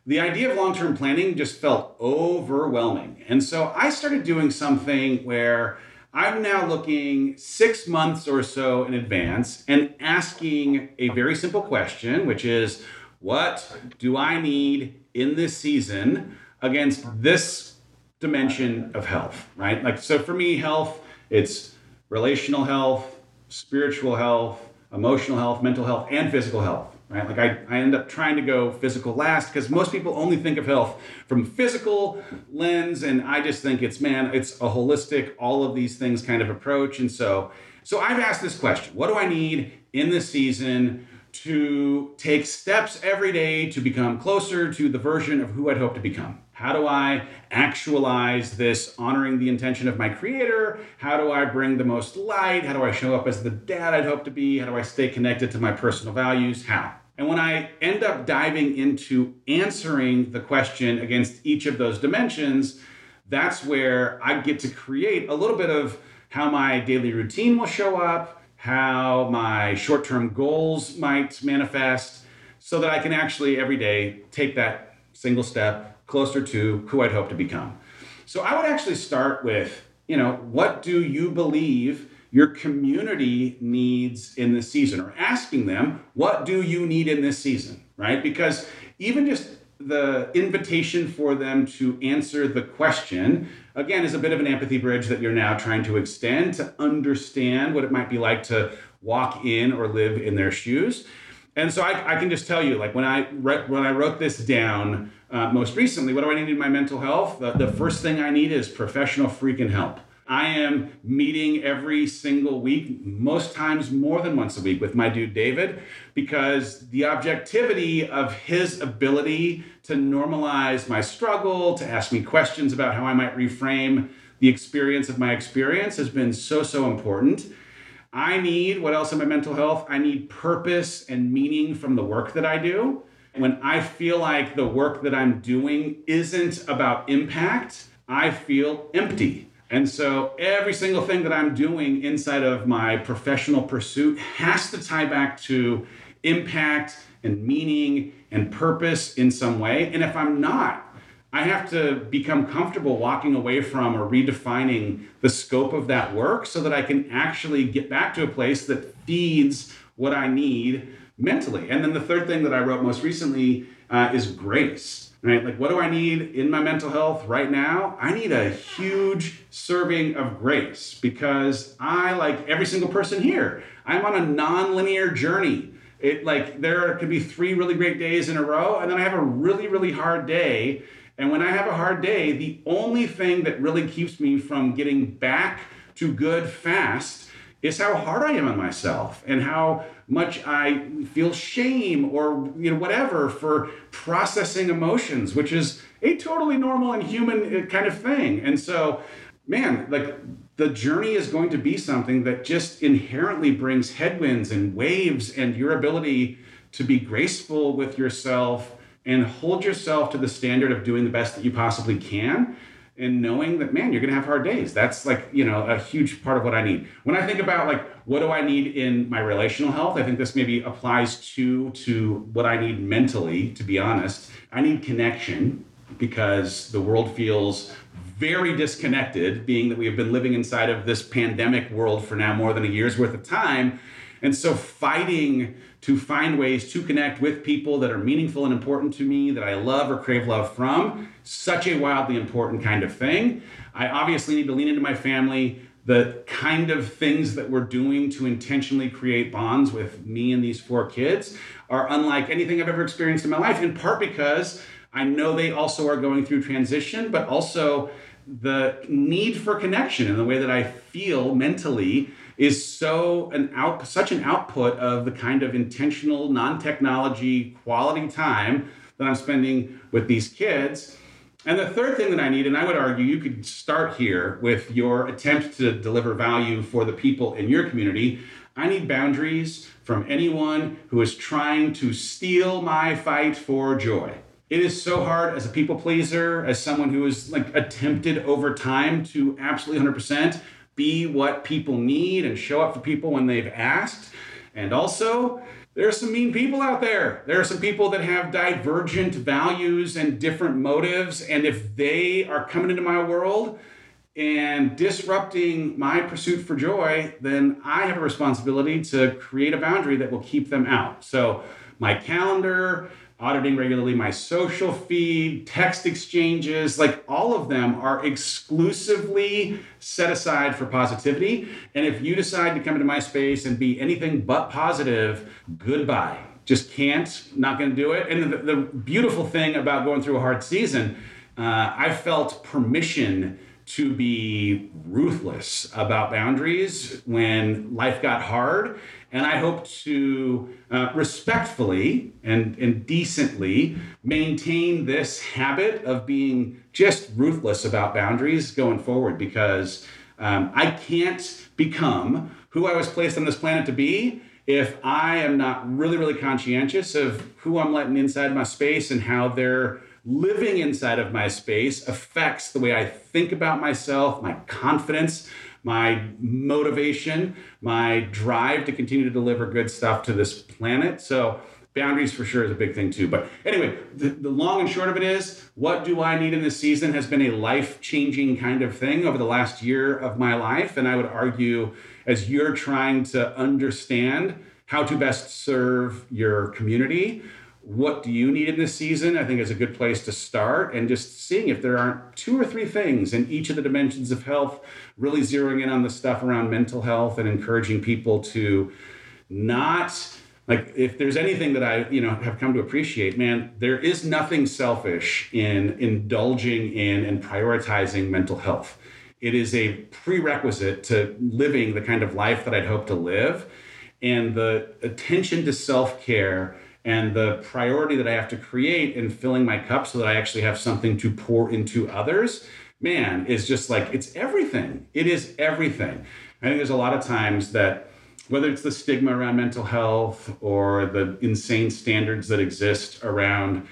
the idea of long term planning just felt overwhelming. And so I started doing something where I'm now looking six months or so in advance and asking a very simple question, which is what do I need in this season against this dimension of health, right? Like, so for me, health, it's relational health, spiritual health, emotional health, mental health, and physical health right? Like I, I end up trying to go physical last because most people only think of health from physical lens, and I just think it's man, it's a holistic, all of these things kind of approach. And so, so I've asked this question: What do I need in this season? To take steps every day to become closer to the version of who I'd hope to become. How do I actualize this honoring the intention of my creator? How do I bring the most light? How do I show up as the dad I'd hope to be? How do I stay connected to my personal values? How? And when I end up diving into answering the question against each of those dimensions, that's where I get to create a little bit of how my daily routine will show up, how my short term goals might manifest, so that I can actually every day take that single step closer to who I'd hope to become. So I would actually start with, you know, what do you believe your community needs in this season or asking them, what do you need in this season, right? Because even just the invitation for them to answer the question again is a bit of an empathy bridge that you're now trying to extend to understand what it might be like to walk in or live in their shoes. And so I, I can just tell you like when i re- when i wrote this down uh, most recently what do i need in my mental health? The, the first thing i need is professional freaking help I am meeting every single week, most times more than once a week, with my dude David, because the objectivity of his ability to normalize my struggle, to ask me questions about how I might reframe the experience of my experience has been so, so important. I need what else in my mental health? I need purpose and meaning from the work that I do. When I feel like the work that I'm doing isn't about impact, I feel empty. And so every single thing that I'm doing inside of my professional pursuit has to tie back to impact and meaning and purpose in some way. And if I'm not, I have to become comfortable walking away from or redefining the scope of that work so that I can actually get back to a place that feeds what I need mentally. And then the third thing that I wrote most recently uh, is grace right? Like, what do I need in my mental health right now? I need a huge serving of grace because I, like every single person here, I'm on a non-linear journey. It like there could be three really great days in a row, and then I have a really, really hard day. And when I have a hard day, the only thing that really keeps me from getting back to good fast is how hard I am on myself and how much I feel shame or you know whatever for processing emotions, which is a totally normal and human uh, kind of thing. And so, man, like the journey is going to be something that just inherently brings headwinds and waves and your ability to be graceful with yourself and hold yourself to the standard of doing the best that you possibly can and knowing that man you're going to have hard days. That's like you know a huge part of what i need. When i think about like what do i need in my relational health i think this maybe applies to to what i need mentally to be honest. I need connection because the world feels very disconnected being that we have been living inside of this pandemic world for now more than a year's worth of time. And so fighting to find ways to connect with people that are meaningful and important to me, that I love or crave love from, such a wildly important kind of thing. I obviously need to lean into my family. The kind of things that we're doing to intentionally create bonds with me and these four kids are unlike anything I've ever experienced in my life, in part because I know they also are going through transition, but also the need for connection in the way that I feel mentally is so an out such an output of the kind of intentional non-technology quality time that I'm spending with these kids. And the third thing that I need, and I would argue you could start here with your attempt to deliver value for the people in your community. I need boundaries from anyone who is trying to steal my fight for joy. It is so hard as a people pleaser, as someone who has like attempted over time to absolutely 100% be what people need and show up for people when they've asked. And also, there are some mean people out there. There are some people that have divergent values and different motives. And if they are coming into my world and disrupting my pursuit for joy, then I have a responsibility to create a boundary that will keep them out. So, my calendar, auditing regularly my social feed, text exchanges, like all of them are exclusively set aside for positivity. And if you decide to come into my space and be anything but positive, goodbye. Just can't, not to do it. And the, the, beautiful thing about going through a hard season, uh, I felt permission to be ruthless about boundaries when life got hard and I hope to uh, respectfully and, and decently maintain this habit of being just ruthless about boundaries going forward because um, I can't become who I was placed on this planet to be if I am not really, really conscientious of who I'm letting inside my space and how they're living inside of my space affects the way I think about myself, my confidence, my motivation, my drive to continue to deliver good stuff to this planet. So, boundaries for sure is a big thing too. But anyway, the, the long and short of it is what do I need in this season has been a life changing kind of thing over the last year of my life. And I would argue, as you're trying to understand how to best serve your community, what do you need in this season? I think is a good place to start and just seeing if there aren't two or three things in each of the dimensions of health, really zeroing in on the stuff around mental health and encouraging people to not like if there's anything that I, you know, have come to appreciate, man, there is nothing selfish in indulging in and prioritizing mental health. It is a prerequisite to living the kind of life that I'd hope to live. And the attention to self-care and the priority that I have to create in filling my cup so that I actually have something to pour into others, man, is just like it's everything. It is everything. I think there's a lot of times that whether it's the stigma around mental health or the insane standards that exist around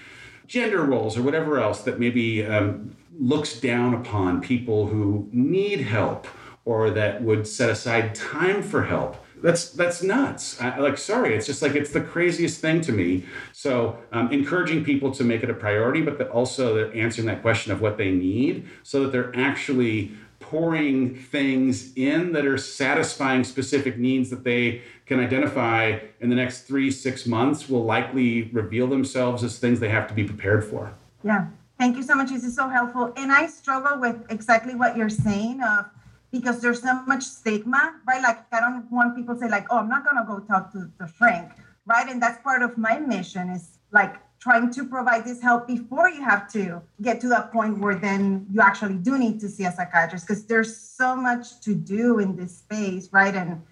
gender roles or whatever else that maybe um, looks down upon people who need help or that would set aside time for help that's that's nuts. I, like, sorry, it's just like it's the craziest thing to me. So, um, encouraging people to make it a priority, but that also they're answering that question of what they need, so that they're actually pouring things in that are satisfying specific needs that they can identify in the next three six months will likely reveal themselves as things they have to be prepared for. Yeah. Thank you so much. This is so helpful. And I struggle with exactly what you're saying of because there's so much stigma, right? Like I don't want people to say like, oh, I'm not gonna go talk to the shrink, right? And that's part of my mission is like trying to provide this help before you have to get to that point where then you actually do need to see a psychiatrist because there's so much to do in this space, right? And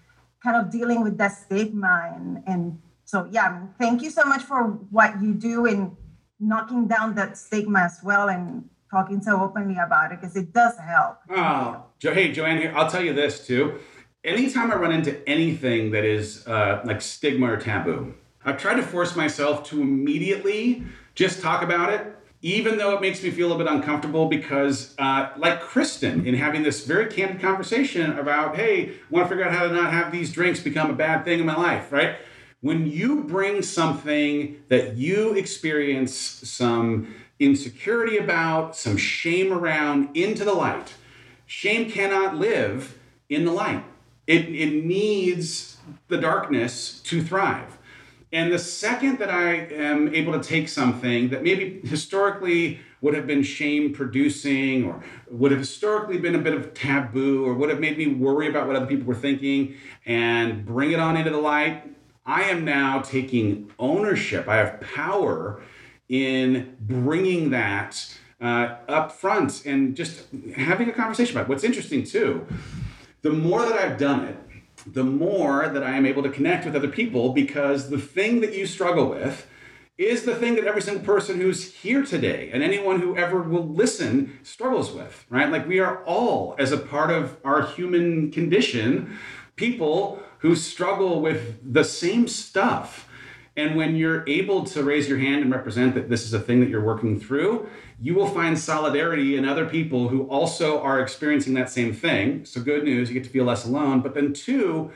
kind of dealing with that stigma and and so yeah thank you so much for what you do in knocking down that stigma as well and talking so openly about it because it does help Oh, Jo- hey, Joanne, here, I'll tell you this too. Anytime I run into anything that is uh, like stigma or taboo, I've tried to force myself to immediately just talk about it, even though it makes me feel a bit uncomfortable because, uh, like Kristen, in having this very candid conversation about, hey, I want to figure out how to not have these drinks become a bad thing in my life, right? When you bring something that you experience some insecurity about, some shame around into the light, shame cannot live in the light. It, it needs the darkness to thrive. And the second that I am able to take something that maybe historically would have been shame producing or would have historically been a bit of taboo or would have made me worry about what other people were thinking and bring it on into the light, I am now taking ownership. I have power in bringing that uh, up front and just having a conversation about it. What's interesting too, the more that I've done it, the more that I am able to connect with other people because the thing that you struggle with is the thing that every single person who's here today and anyone who ever will listen struggles with, right? Like we are all, as a part of our human condition, people who struggle with the same stuff. And when you're able to raise your hand and represent that this is a thing that you're working through, you will find solidarity in other people who also are experiencing that same thing. So, good news, you get to feel less alone. But then, two,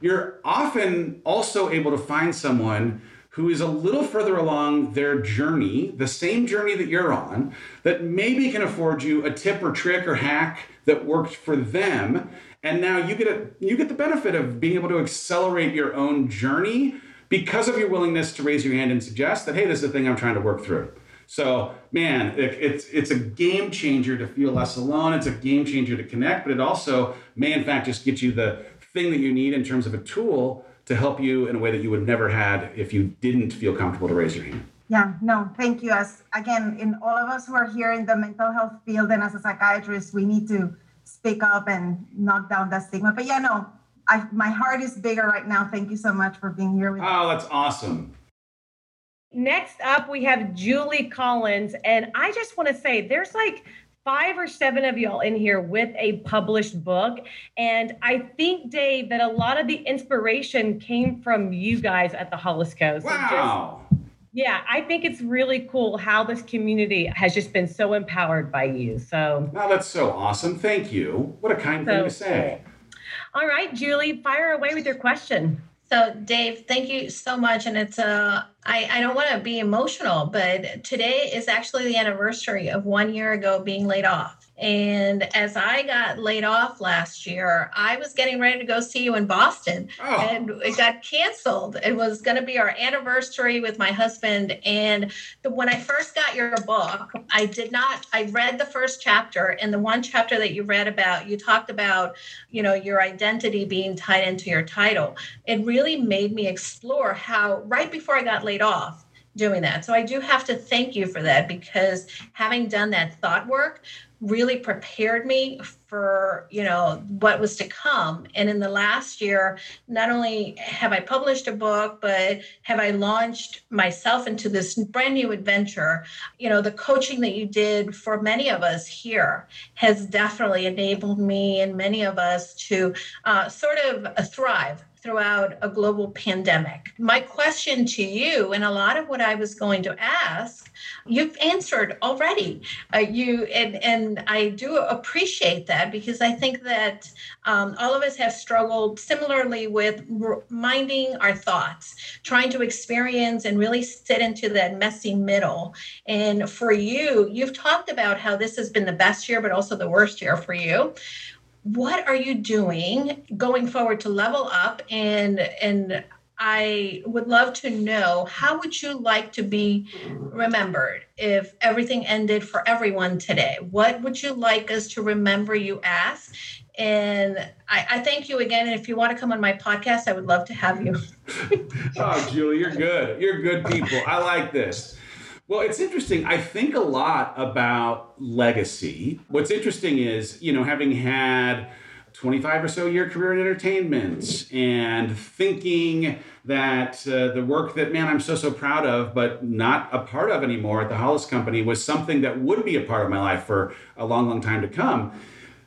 you're often also able to find someone who is a little further along their journey, the same journey that you're on, that maybe can afford you a tip or trick or hack that worked for them. And now you get a you get the benefit of being able to accelerate your own journey because of your willingness to raise your hand and suggest that, hey, this is the thing I'm trying to work through. So, man, it, it's it's a game changer to feel less alone. It's a game changer to connect, but it also may, in fact, just get you the thing that you need in terms of a tool to help you in a way that you would never had if you didn't feel comfortable to raise your hand. Yeah, no, thank you. As again, in all of us who are here in the mental health field and as a psychiatrist, we need to speak up and knock down that stigma. But yeah, no, I, my heart is bigger right now. Thank you so much for being here with us. Oh, that's awesome. Next up, we have Julie Collins. And I just want to say there's like five or seven of y'all in here with a published book. And I think, Dave, that a lot of the inspiration came from you guys at the Hollis Coast. So just- Wow. yeah, I think it's really cool how this community has just been so empowered by you. So, Wow, that's so awesome. Thank you. What a kind thing to say. All right, Julie, fire away with your question. So, Dave, thank you so much. And it's uh, I, I don't want to be emotional, but today is actually the anniversary of one year ago being laid off. And as I got laid off last year, I was getting ready to go see you in Boston, Oh. and it got canceled. It was going to be our anniversary with my husband. And the, when I first got your book, I did not. I read the first chapter, and the one chapter that you read about, you talked about, you know, your identity being tied into your title. It really made me explore how right before I got laid off doing that. So I do have to thank you for that because having done that thought work really prepared me for you know what was to come and in the last year not only have i published a book but have i launched myself into this brand new adventure you know the coaching that you did for many of us here has definitely enabled me and many of us to uh, sort of uh, thrive throughout a global pandemic. My question to you, and a lot of what I was going to ask, you've answered already. Uh, you and and I do appreciate that because I think that um, all of us have struggled similarly with minding our thoughts, trying to experience and really sit into that messy middle. And for you, you've talked about how this has been the best year, but also the worst year for you what are you doing going forward to level up and and i would love to know how would you like to be remembered if everything ended for everyone today what would you like us to remember you as and I, I thank you again and if you want to come on my podcast i would love to have you Oh, Julie, you're good. You're good people. I like this. Well, it's interesting. I think a lot about legacy. What's interesting is, you know, having had 25 or so year career in entertainment and thinking that uh, the work that, man, I'm so, so proud of, but not a part of anymore at the Hollis Company was something that would be a part of my life for a long, long time to come.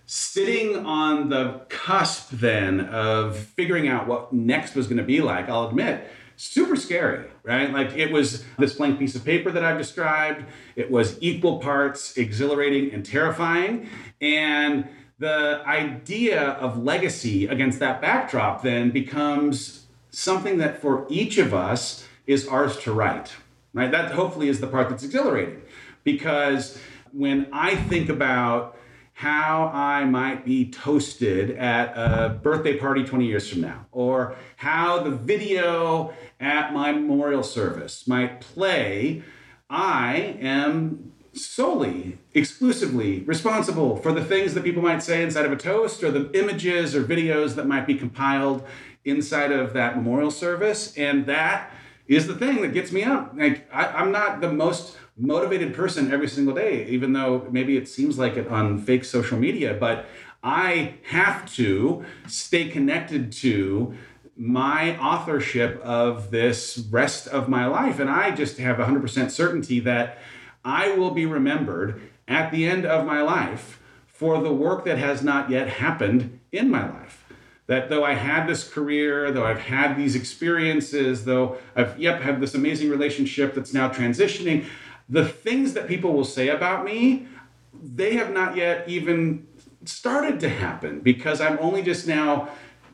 Sitting on the cusp then of figuring out what next was going to be like, I'll admit, super scary, right? Like it was this blank piece of paper that I've described. It was equal parts exhilarating and terrifying. And the idea of legacy against that backdrop then becomes something that for each of us is ours to write, right? That hopefully is the part that's exhilarating because when I think about how I might be toasted at a birthday party 20 years from now, or how the video at my memorial service might play, I am solely, exclusively responsible for the things that people might say inside of a toast or the images or videos that might be compiled inside of that memorial service. And that is the thing that gets me up. Like I, I'm not the most motivated person every single day, even though maybe it seems like it on fake social media, but I have to stay connected to my authorship of this rest of my life. And I just have 100% certainty that I will be remembered at the end of my life for the work that has not yet happened in my life. That though I had this career, though I've had these experiences, though I've, yep, had this amazing relationship that's now transitioning, the things that people will say about me, they have not yet even started to happen because I'm only just now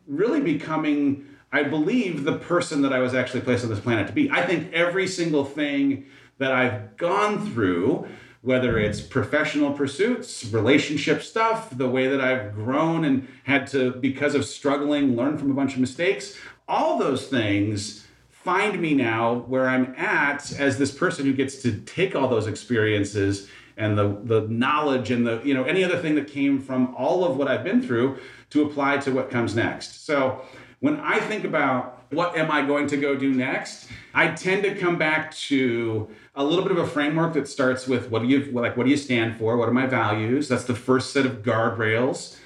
really becoming, I believe, the person that I was actually placed on this planet to be. I think every single thing that I've gone through, whether it's professional pursuits, relationship stuff, the way that I've grown and had to, because of struggling, learn from a bunch of mistakes, all those things find me now where I'm at as this person who gets to take all those experiences and the the knowledge and the you know any other thing that came from all of what I've been through to apply to what comes next. So when I think about what am I going to go do next, I tend to come back to a little bit of a framework that starts with what do you like what do you stand for? What are my values? That's the first set of guardrails.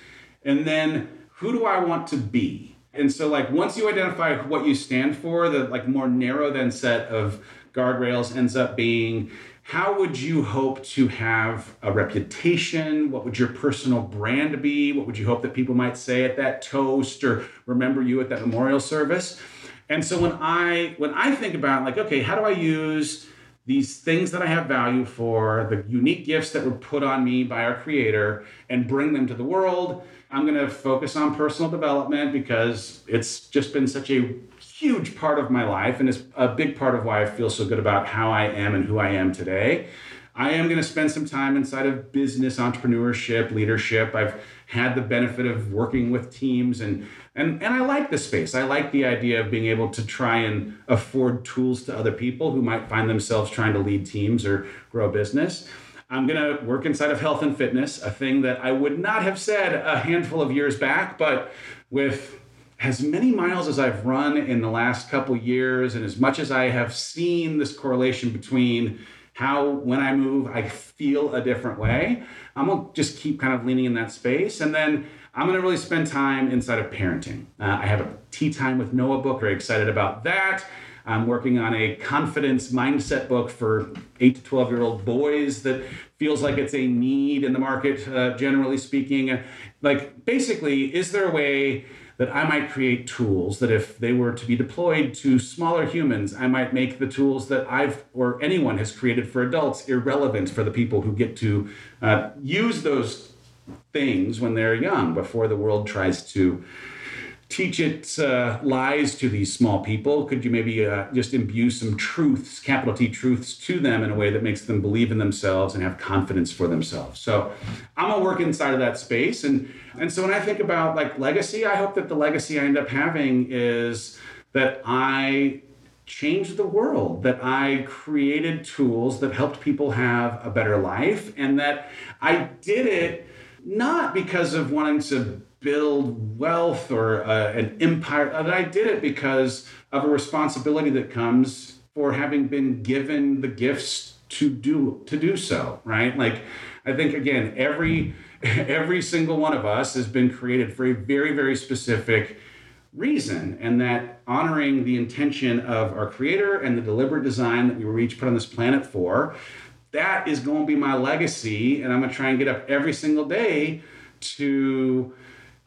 And then who do I want to be? And so like once you identify what you stand for, the like more narrow than set of guardrails ends up being how would you hope to have a reputation? What would your personal brand be? What would you hope that people might say at that toast or remember you at that memorial service? And so when I when I think about like okay, how do I use these things that I have value for, the unique gifts that were put on me by our creator and bring them to the world? I'm going to focus on personal development because it's just been such a huge part of my life and it's a big part of why I feel so good about how I am and who I am today. I am going to spend some time inside of business, entrepreneurship, leadership. I've had the benefit of working with teams and and and I like the space. I like the idea of being able to try and afford tools to other people who might find themselves trying to lead teams or grow a business. I'm going to work inside of health and fitness, a thing that I would not have said a handful of years back, but with as many miles as I've run in the last couple years, and as much as I have seen this correlation between how when I move, I feel a different way, I'm gonna just keep kind of leaning in that space. And then I'm gonna really spend time inside of parenting. Uh, I have a tea time with Noah book, very excited about that. I'm working on a confidence mindset book for 8 to 12 year old boys that feels like it's a need in the market, uh, generally speaking. Like, basically, is there a way that I might create tools that if they were to be deployed to smaller humans, I might make the tools that I've or anyone has created for adults irrelevant for the people who get to uh, use those things when they're young before the world tries to teach its uh, lies to these small people? Could you maybe uh, just imbue some truths, capital T truths, to them in a way that makes them believe in themselves and have confidence for themselves? So I'm gonna work inside of that space, and and so when I think about like legacy, I hope that the legacy I end up having is that I changed the world, that I created tools that helped people have a better life, and that I did it not because of wanting to build wealth or uh, an empire. That I did it because of a responsibility that comes for having been given the gifts to do to do so. Right? Like I think again, every every single one of us has been created for a very, very specific reason, and that honoring the intention of our creator and the deliberate design that we were each put on this planet for, that is going to be my legacy. And I'm going to try and get up every single day to.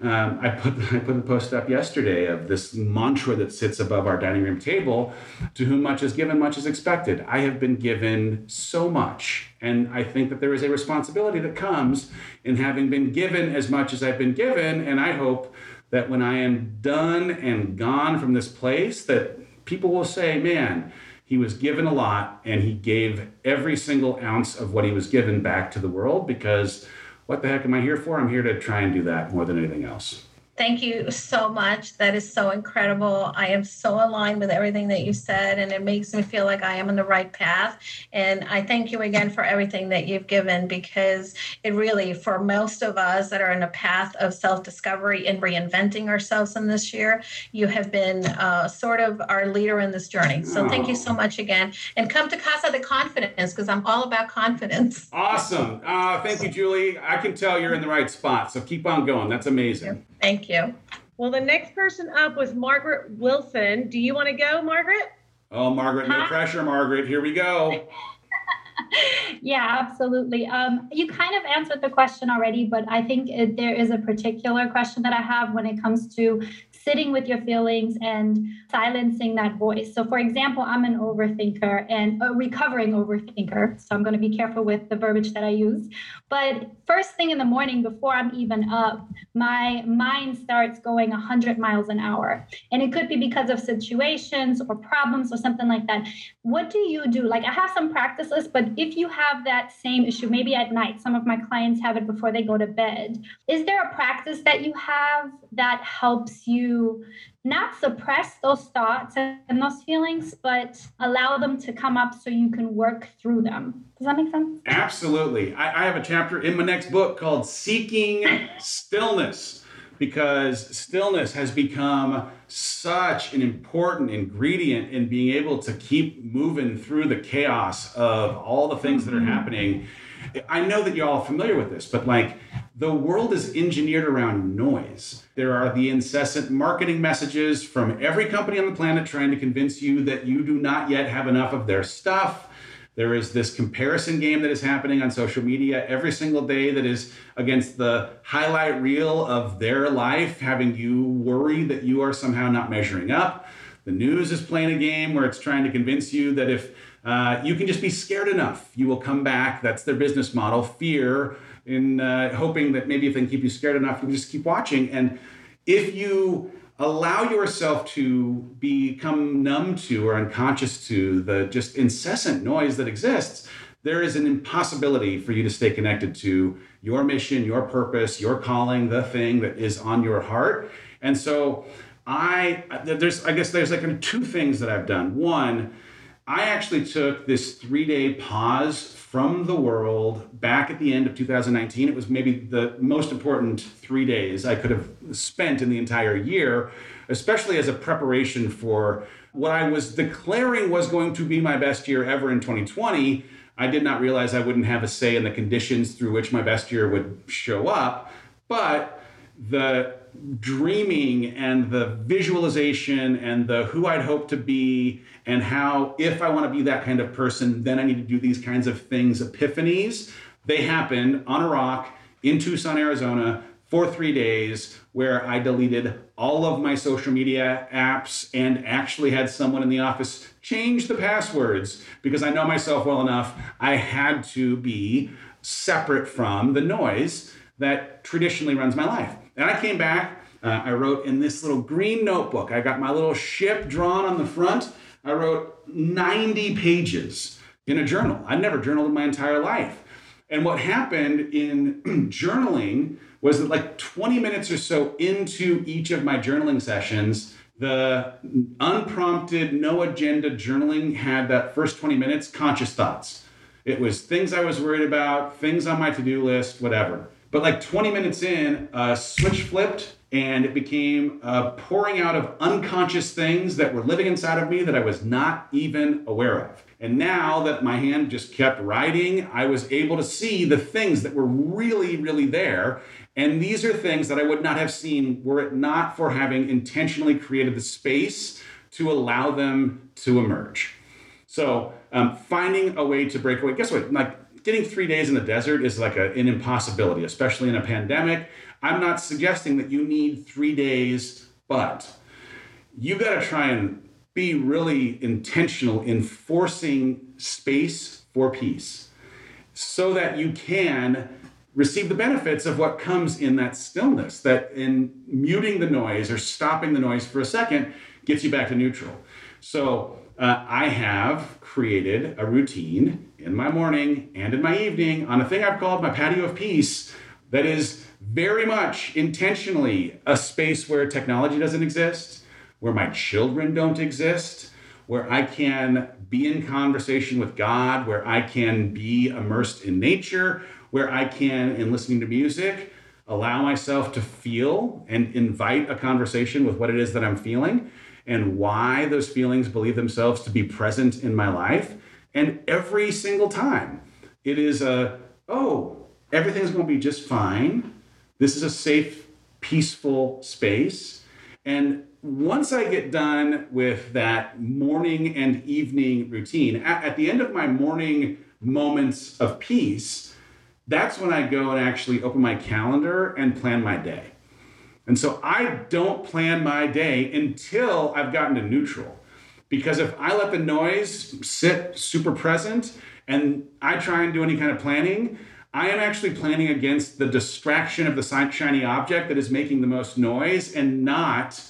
Um, I put I put a post up yesterday of this mantra that sits above our dining room table: "To whom much is given, much is expected." I have been given so much, and I think that there is a responsibility that comes in having been given as much as I've been given, and I hope that when I am done and gone from this place, that people will say, man, he was given a lot and he gave every single ounce of what he was given back to the world because what the heck am I here for? I'm here to try and do that more than anything else. Thank you so much. That is so incredible. I am so aligned with everything that you said, and it makes me feel like I am on the right path. And I thank you again for everything that you've given because it really, for most of us that are in a path of self discovery and reinventing ourselves in this year, you have been uh, sort of our leader in this journey. So thank you so much again. And come to Casa de Confidence because I'm all about confidence. Awesome. Uh, thank you, Julie. I can tell you're in the right spot. So keep on going. That's amazing. Thank you. Well, the next person up was Margaret Wilson. Do you want to go, Margaret? Oh, Margaret, no Hi. pressure, Margaret. Here we go. yeah, absolutely. Um, you kind of answered the question already, but I think it, there is a particular question that I have when it comes to sitting with your feelings and silencing that voice. So, for example, I'm an overthinker and a recovering overthinker. So, I'm going to be careful with the verbiage that I use. But first thing in the morning, before I'm even up, my mind starts going 100 miles an hour. And it could be because of situations or problems or something like that. What do you do? Like, I have some practices, but if you have that same issue, maybe at night, some of my clients have it before they go to bed. Is there a practice that you have that helps you not suppress those thoughts and those feelings, but allow them to come up so you can work through them? Does that make sense? Absolutely. I, I have a chapter in my next book called Seeking Stillness because stillness has become such an important ingredient in being able to keep moving through the chaos of all the things that are mm-hmm. happening. I know that you're all familiar with this, but like the world is engineered around noise. There are the incessant marketing messages from every company on the planet trying to convince you that you do not yet have enough of their stuff. There is this comparison game that is happening on social media every single day that is against the highlight reel of their life, having you worry that you are somehow not measuring up. The news is playing a game where it's trying to convince you that if uh, you can just be scared enough, you will come back. That's their business model fear, in uh, hoping that maybe if they can keep you scared enough, you just keep watching. And if you allow yourself to become numb to or unconscious to the just incessant noise that exists, there is an impossibility for you to stay connected to your mission, your purpose, your calling, the thing that is on your heart. And so I there's I guess there's like two things that I've done. One, I actually took this three day pause from the world back at the end of 2019. It was maybe the most important three days I could have spent in the entire year, especially as a preparation for what I was declaring was going to be my best year ever in 2020. I did not realize I wouldn't have a say in the conditions through which my best year would show up. But the dreaming and the visualization and the who I'd hope to be and how if I want to be that kind of person, then I need to do these kinds of things, epiphanies, they happened on a rock in Tucson, Arizona for three days where I deleted all of my social media apps and actually had someone in the office change the passwords because I know myself well enough. I had to be separate from the noise that traditionally runs my life. And I came back, uh, I wrote in this little green notebook. I got my little ship drawn on the front. I wrote 90 pages in a journal. I'd never journaled in my entire life. And what happened in journaling was that, like 20 minutes or so into each of my journaling sessions, the unprompted, no agenda journaling had that first 20 minutes conscious thoughts. It was things I was worried about, things on my to do list, whatever. But like 20 minutes in, a switch flipped and it became a pouring out of unconscious things that were living inside of me that I was not even aware of. And now that my hand just kept writing, I was able to see the things that were really, really there. And these are things that I would not have seen were it not for having intentionally created the space to allow them to emerge. So, um, finding a way to break away. Guess what? Like getting three days in the desert is like a, an impossibility, especially in a pandemic. I'm not suggesting that you need three days, but you got to try and be really intentional in forcing space for peace so that you can receive the benefits of what comes in that stillness, that in muting the noise or stopping the noise for a second gets you back to neutral. So uh, I have created a routine in my morning and in my evening on a thing I've called my patio of peace that is very much intentionally a space where technology doesn't exist, where my children don't exist, where I can be in conversation with God, where I can be immersed in nature, where I can, in listening to music, allow myself to feel and invite a conversation with what it is that I'm feeling and why those feelings believe themselves to be present in my life. And every single time, it is a, oh, everything's going to be just fine. This is a safe, peaceful space. And once I get done with that morning and evening routine, at, at, the end of my morning moments of peace, that's when I go and actually open my calendar and plan my day. And so I don't plan my day until I've gotten to neutral. Because if I let the noise sit super present and I try and do any kind of planning, I am actually planning against the distraction of the shiny object that is making the most noise and not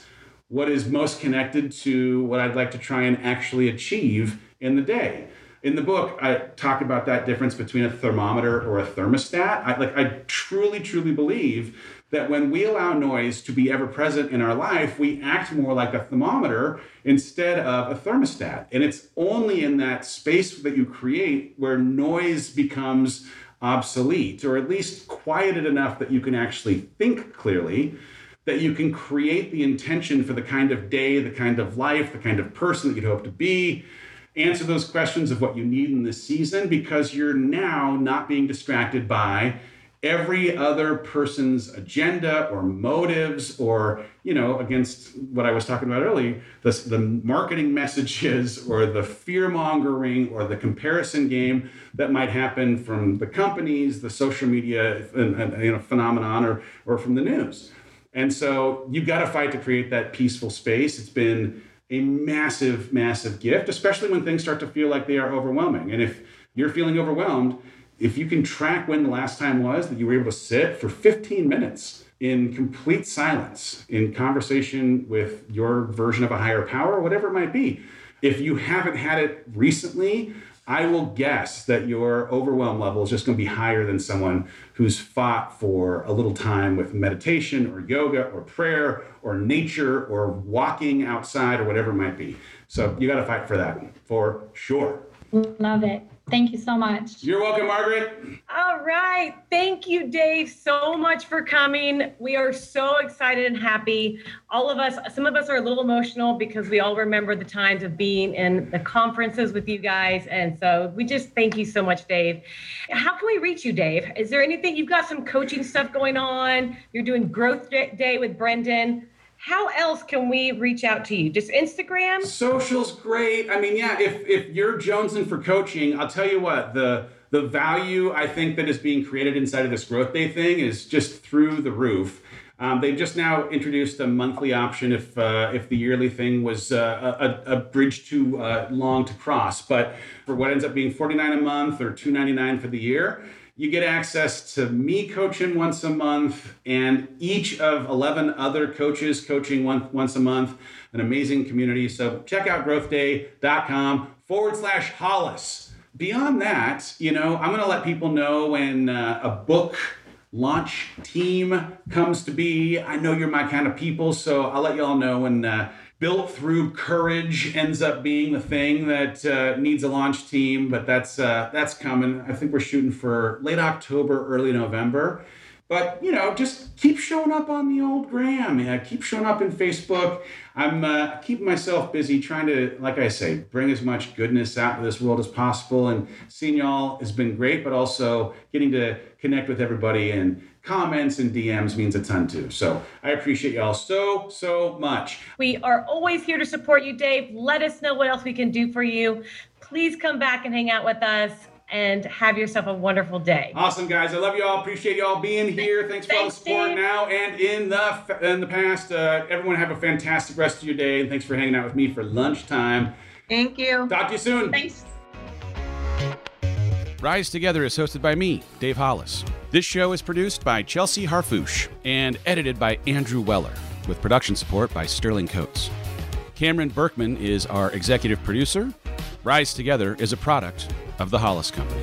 what is most connected to what I'd like to try and actually achieve in the day. In the book, I talk about that difference between a thermometer or a thermostat. I, like, I truly, truly believe that when we allow noise to be ever present in our life, we act more like a thermometer instead of a thermostat. And it's only in that space that you create where noise becomes obsolete, or at least quieted enough that you can actually think clearly, that you can create the intention for the kind of day, the kind of life, the kind of person that you'd hope to be. Answer those questions of what you need in this season because you're now not being distracted by every other person's agenda or motives or you know against what i was talking about earlier the, the marketing messages or the fear mongering or the comparison game that might happen from the companies the social media you know phenomenon or, or from the news. And so you've got to fight to create that peaceful space. It's been a massive massive gift especially when things start to feel like they are overwhelming. And if you're feeling overwhelmed if you can track when the last time was that you were able to sit for 15 minutes in complete silence, in conversation with your version of a higher power, whatever it might be, if you haven't had it recently, I will guess that your overwhelm level is just going to be higher than someone who's fought for a little time with meditation or yoga or prayer or nature or walking outside or whatever it might be. So you got to fight for that for sure. Love it. Thank you so much. You're welcome, Margaret. All right. Thank you, Dave, so much for coming. We are so excited and happy. All of us, some of us are a little emotional because we all remember the times of being in the conferences with you guys. And so we just thank you so much, Dave. How can we reach you, Dave? Is there anything? You've got some coaching stuff going on. You're doing Growth Day with Brendon how else can we reach out to you? Just Instagram? Social's great. I mean, yeah, if if you're jonesing for coaching, I'll tell you what, the the value I think that is being created inside of this growth day thing is just through the roof. Um, they've just now introduced a monthly option if uh, if the yearly thing was uh, a, a, bridge too uh, long to cross. But for what ends up being 49 a month or 2.99 for the year, you get access to me coaching once a month and each of 11 other coaches coaching one, once a month, an amazing community. So check out growthday.com forward slash Hollis. Beyond that, you know, I'm going to let people know when uh, a book launch team comes to be. I know you're my kind of people, so I'll let you all know when uh, built through courage ends up being the thing that uh, needs a launch team, but that's uh, that's coming. I think we're shooting for late October, early November. But you know, just keep showing up on the old gram. Yeah, keep showing up in Facebook. I'm uh, keeping myself busy trying to, like I say, bring as much goodness out to this world as possible. And seeing y'all has been great, but also getting to connect with everybody and comments and DMs means a ton too. So I appreciate y'all so, so much. We are always here to support you, Dave. Let us know what else we can do for you. Please come back and hang out with us and have yourself a wonderful day. Awesome, guys. I love you all. Appreciate you all being here. Thanks for all the support now and in the in the past. Uh, everyone have a fantastic rest of your day, and thanks for hanging out with me for lunchtime. Thank you. Talk to you soon. Thanks. Rise Together is hosted by me, Dave Hollis. This show is produced by Chelsea Harfouche and edited by Andrew Weller, with production support by Sterling Coates. Cameron Berkman is our executive producer. Rise Together is a product of the Hollis Company.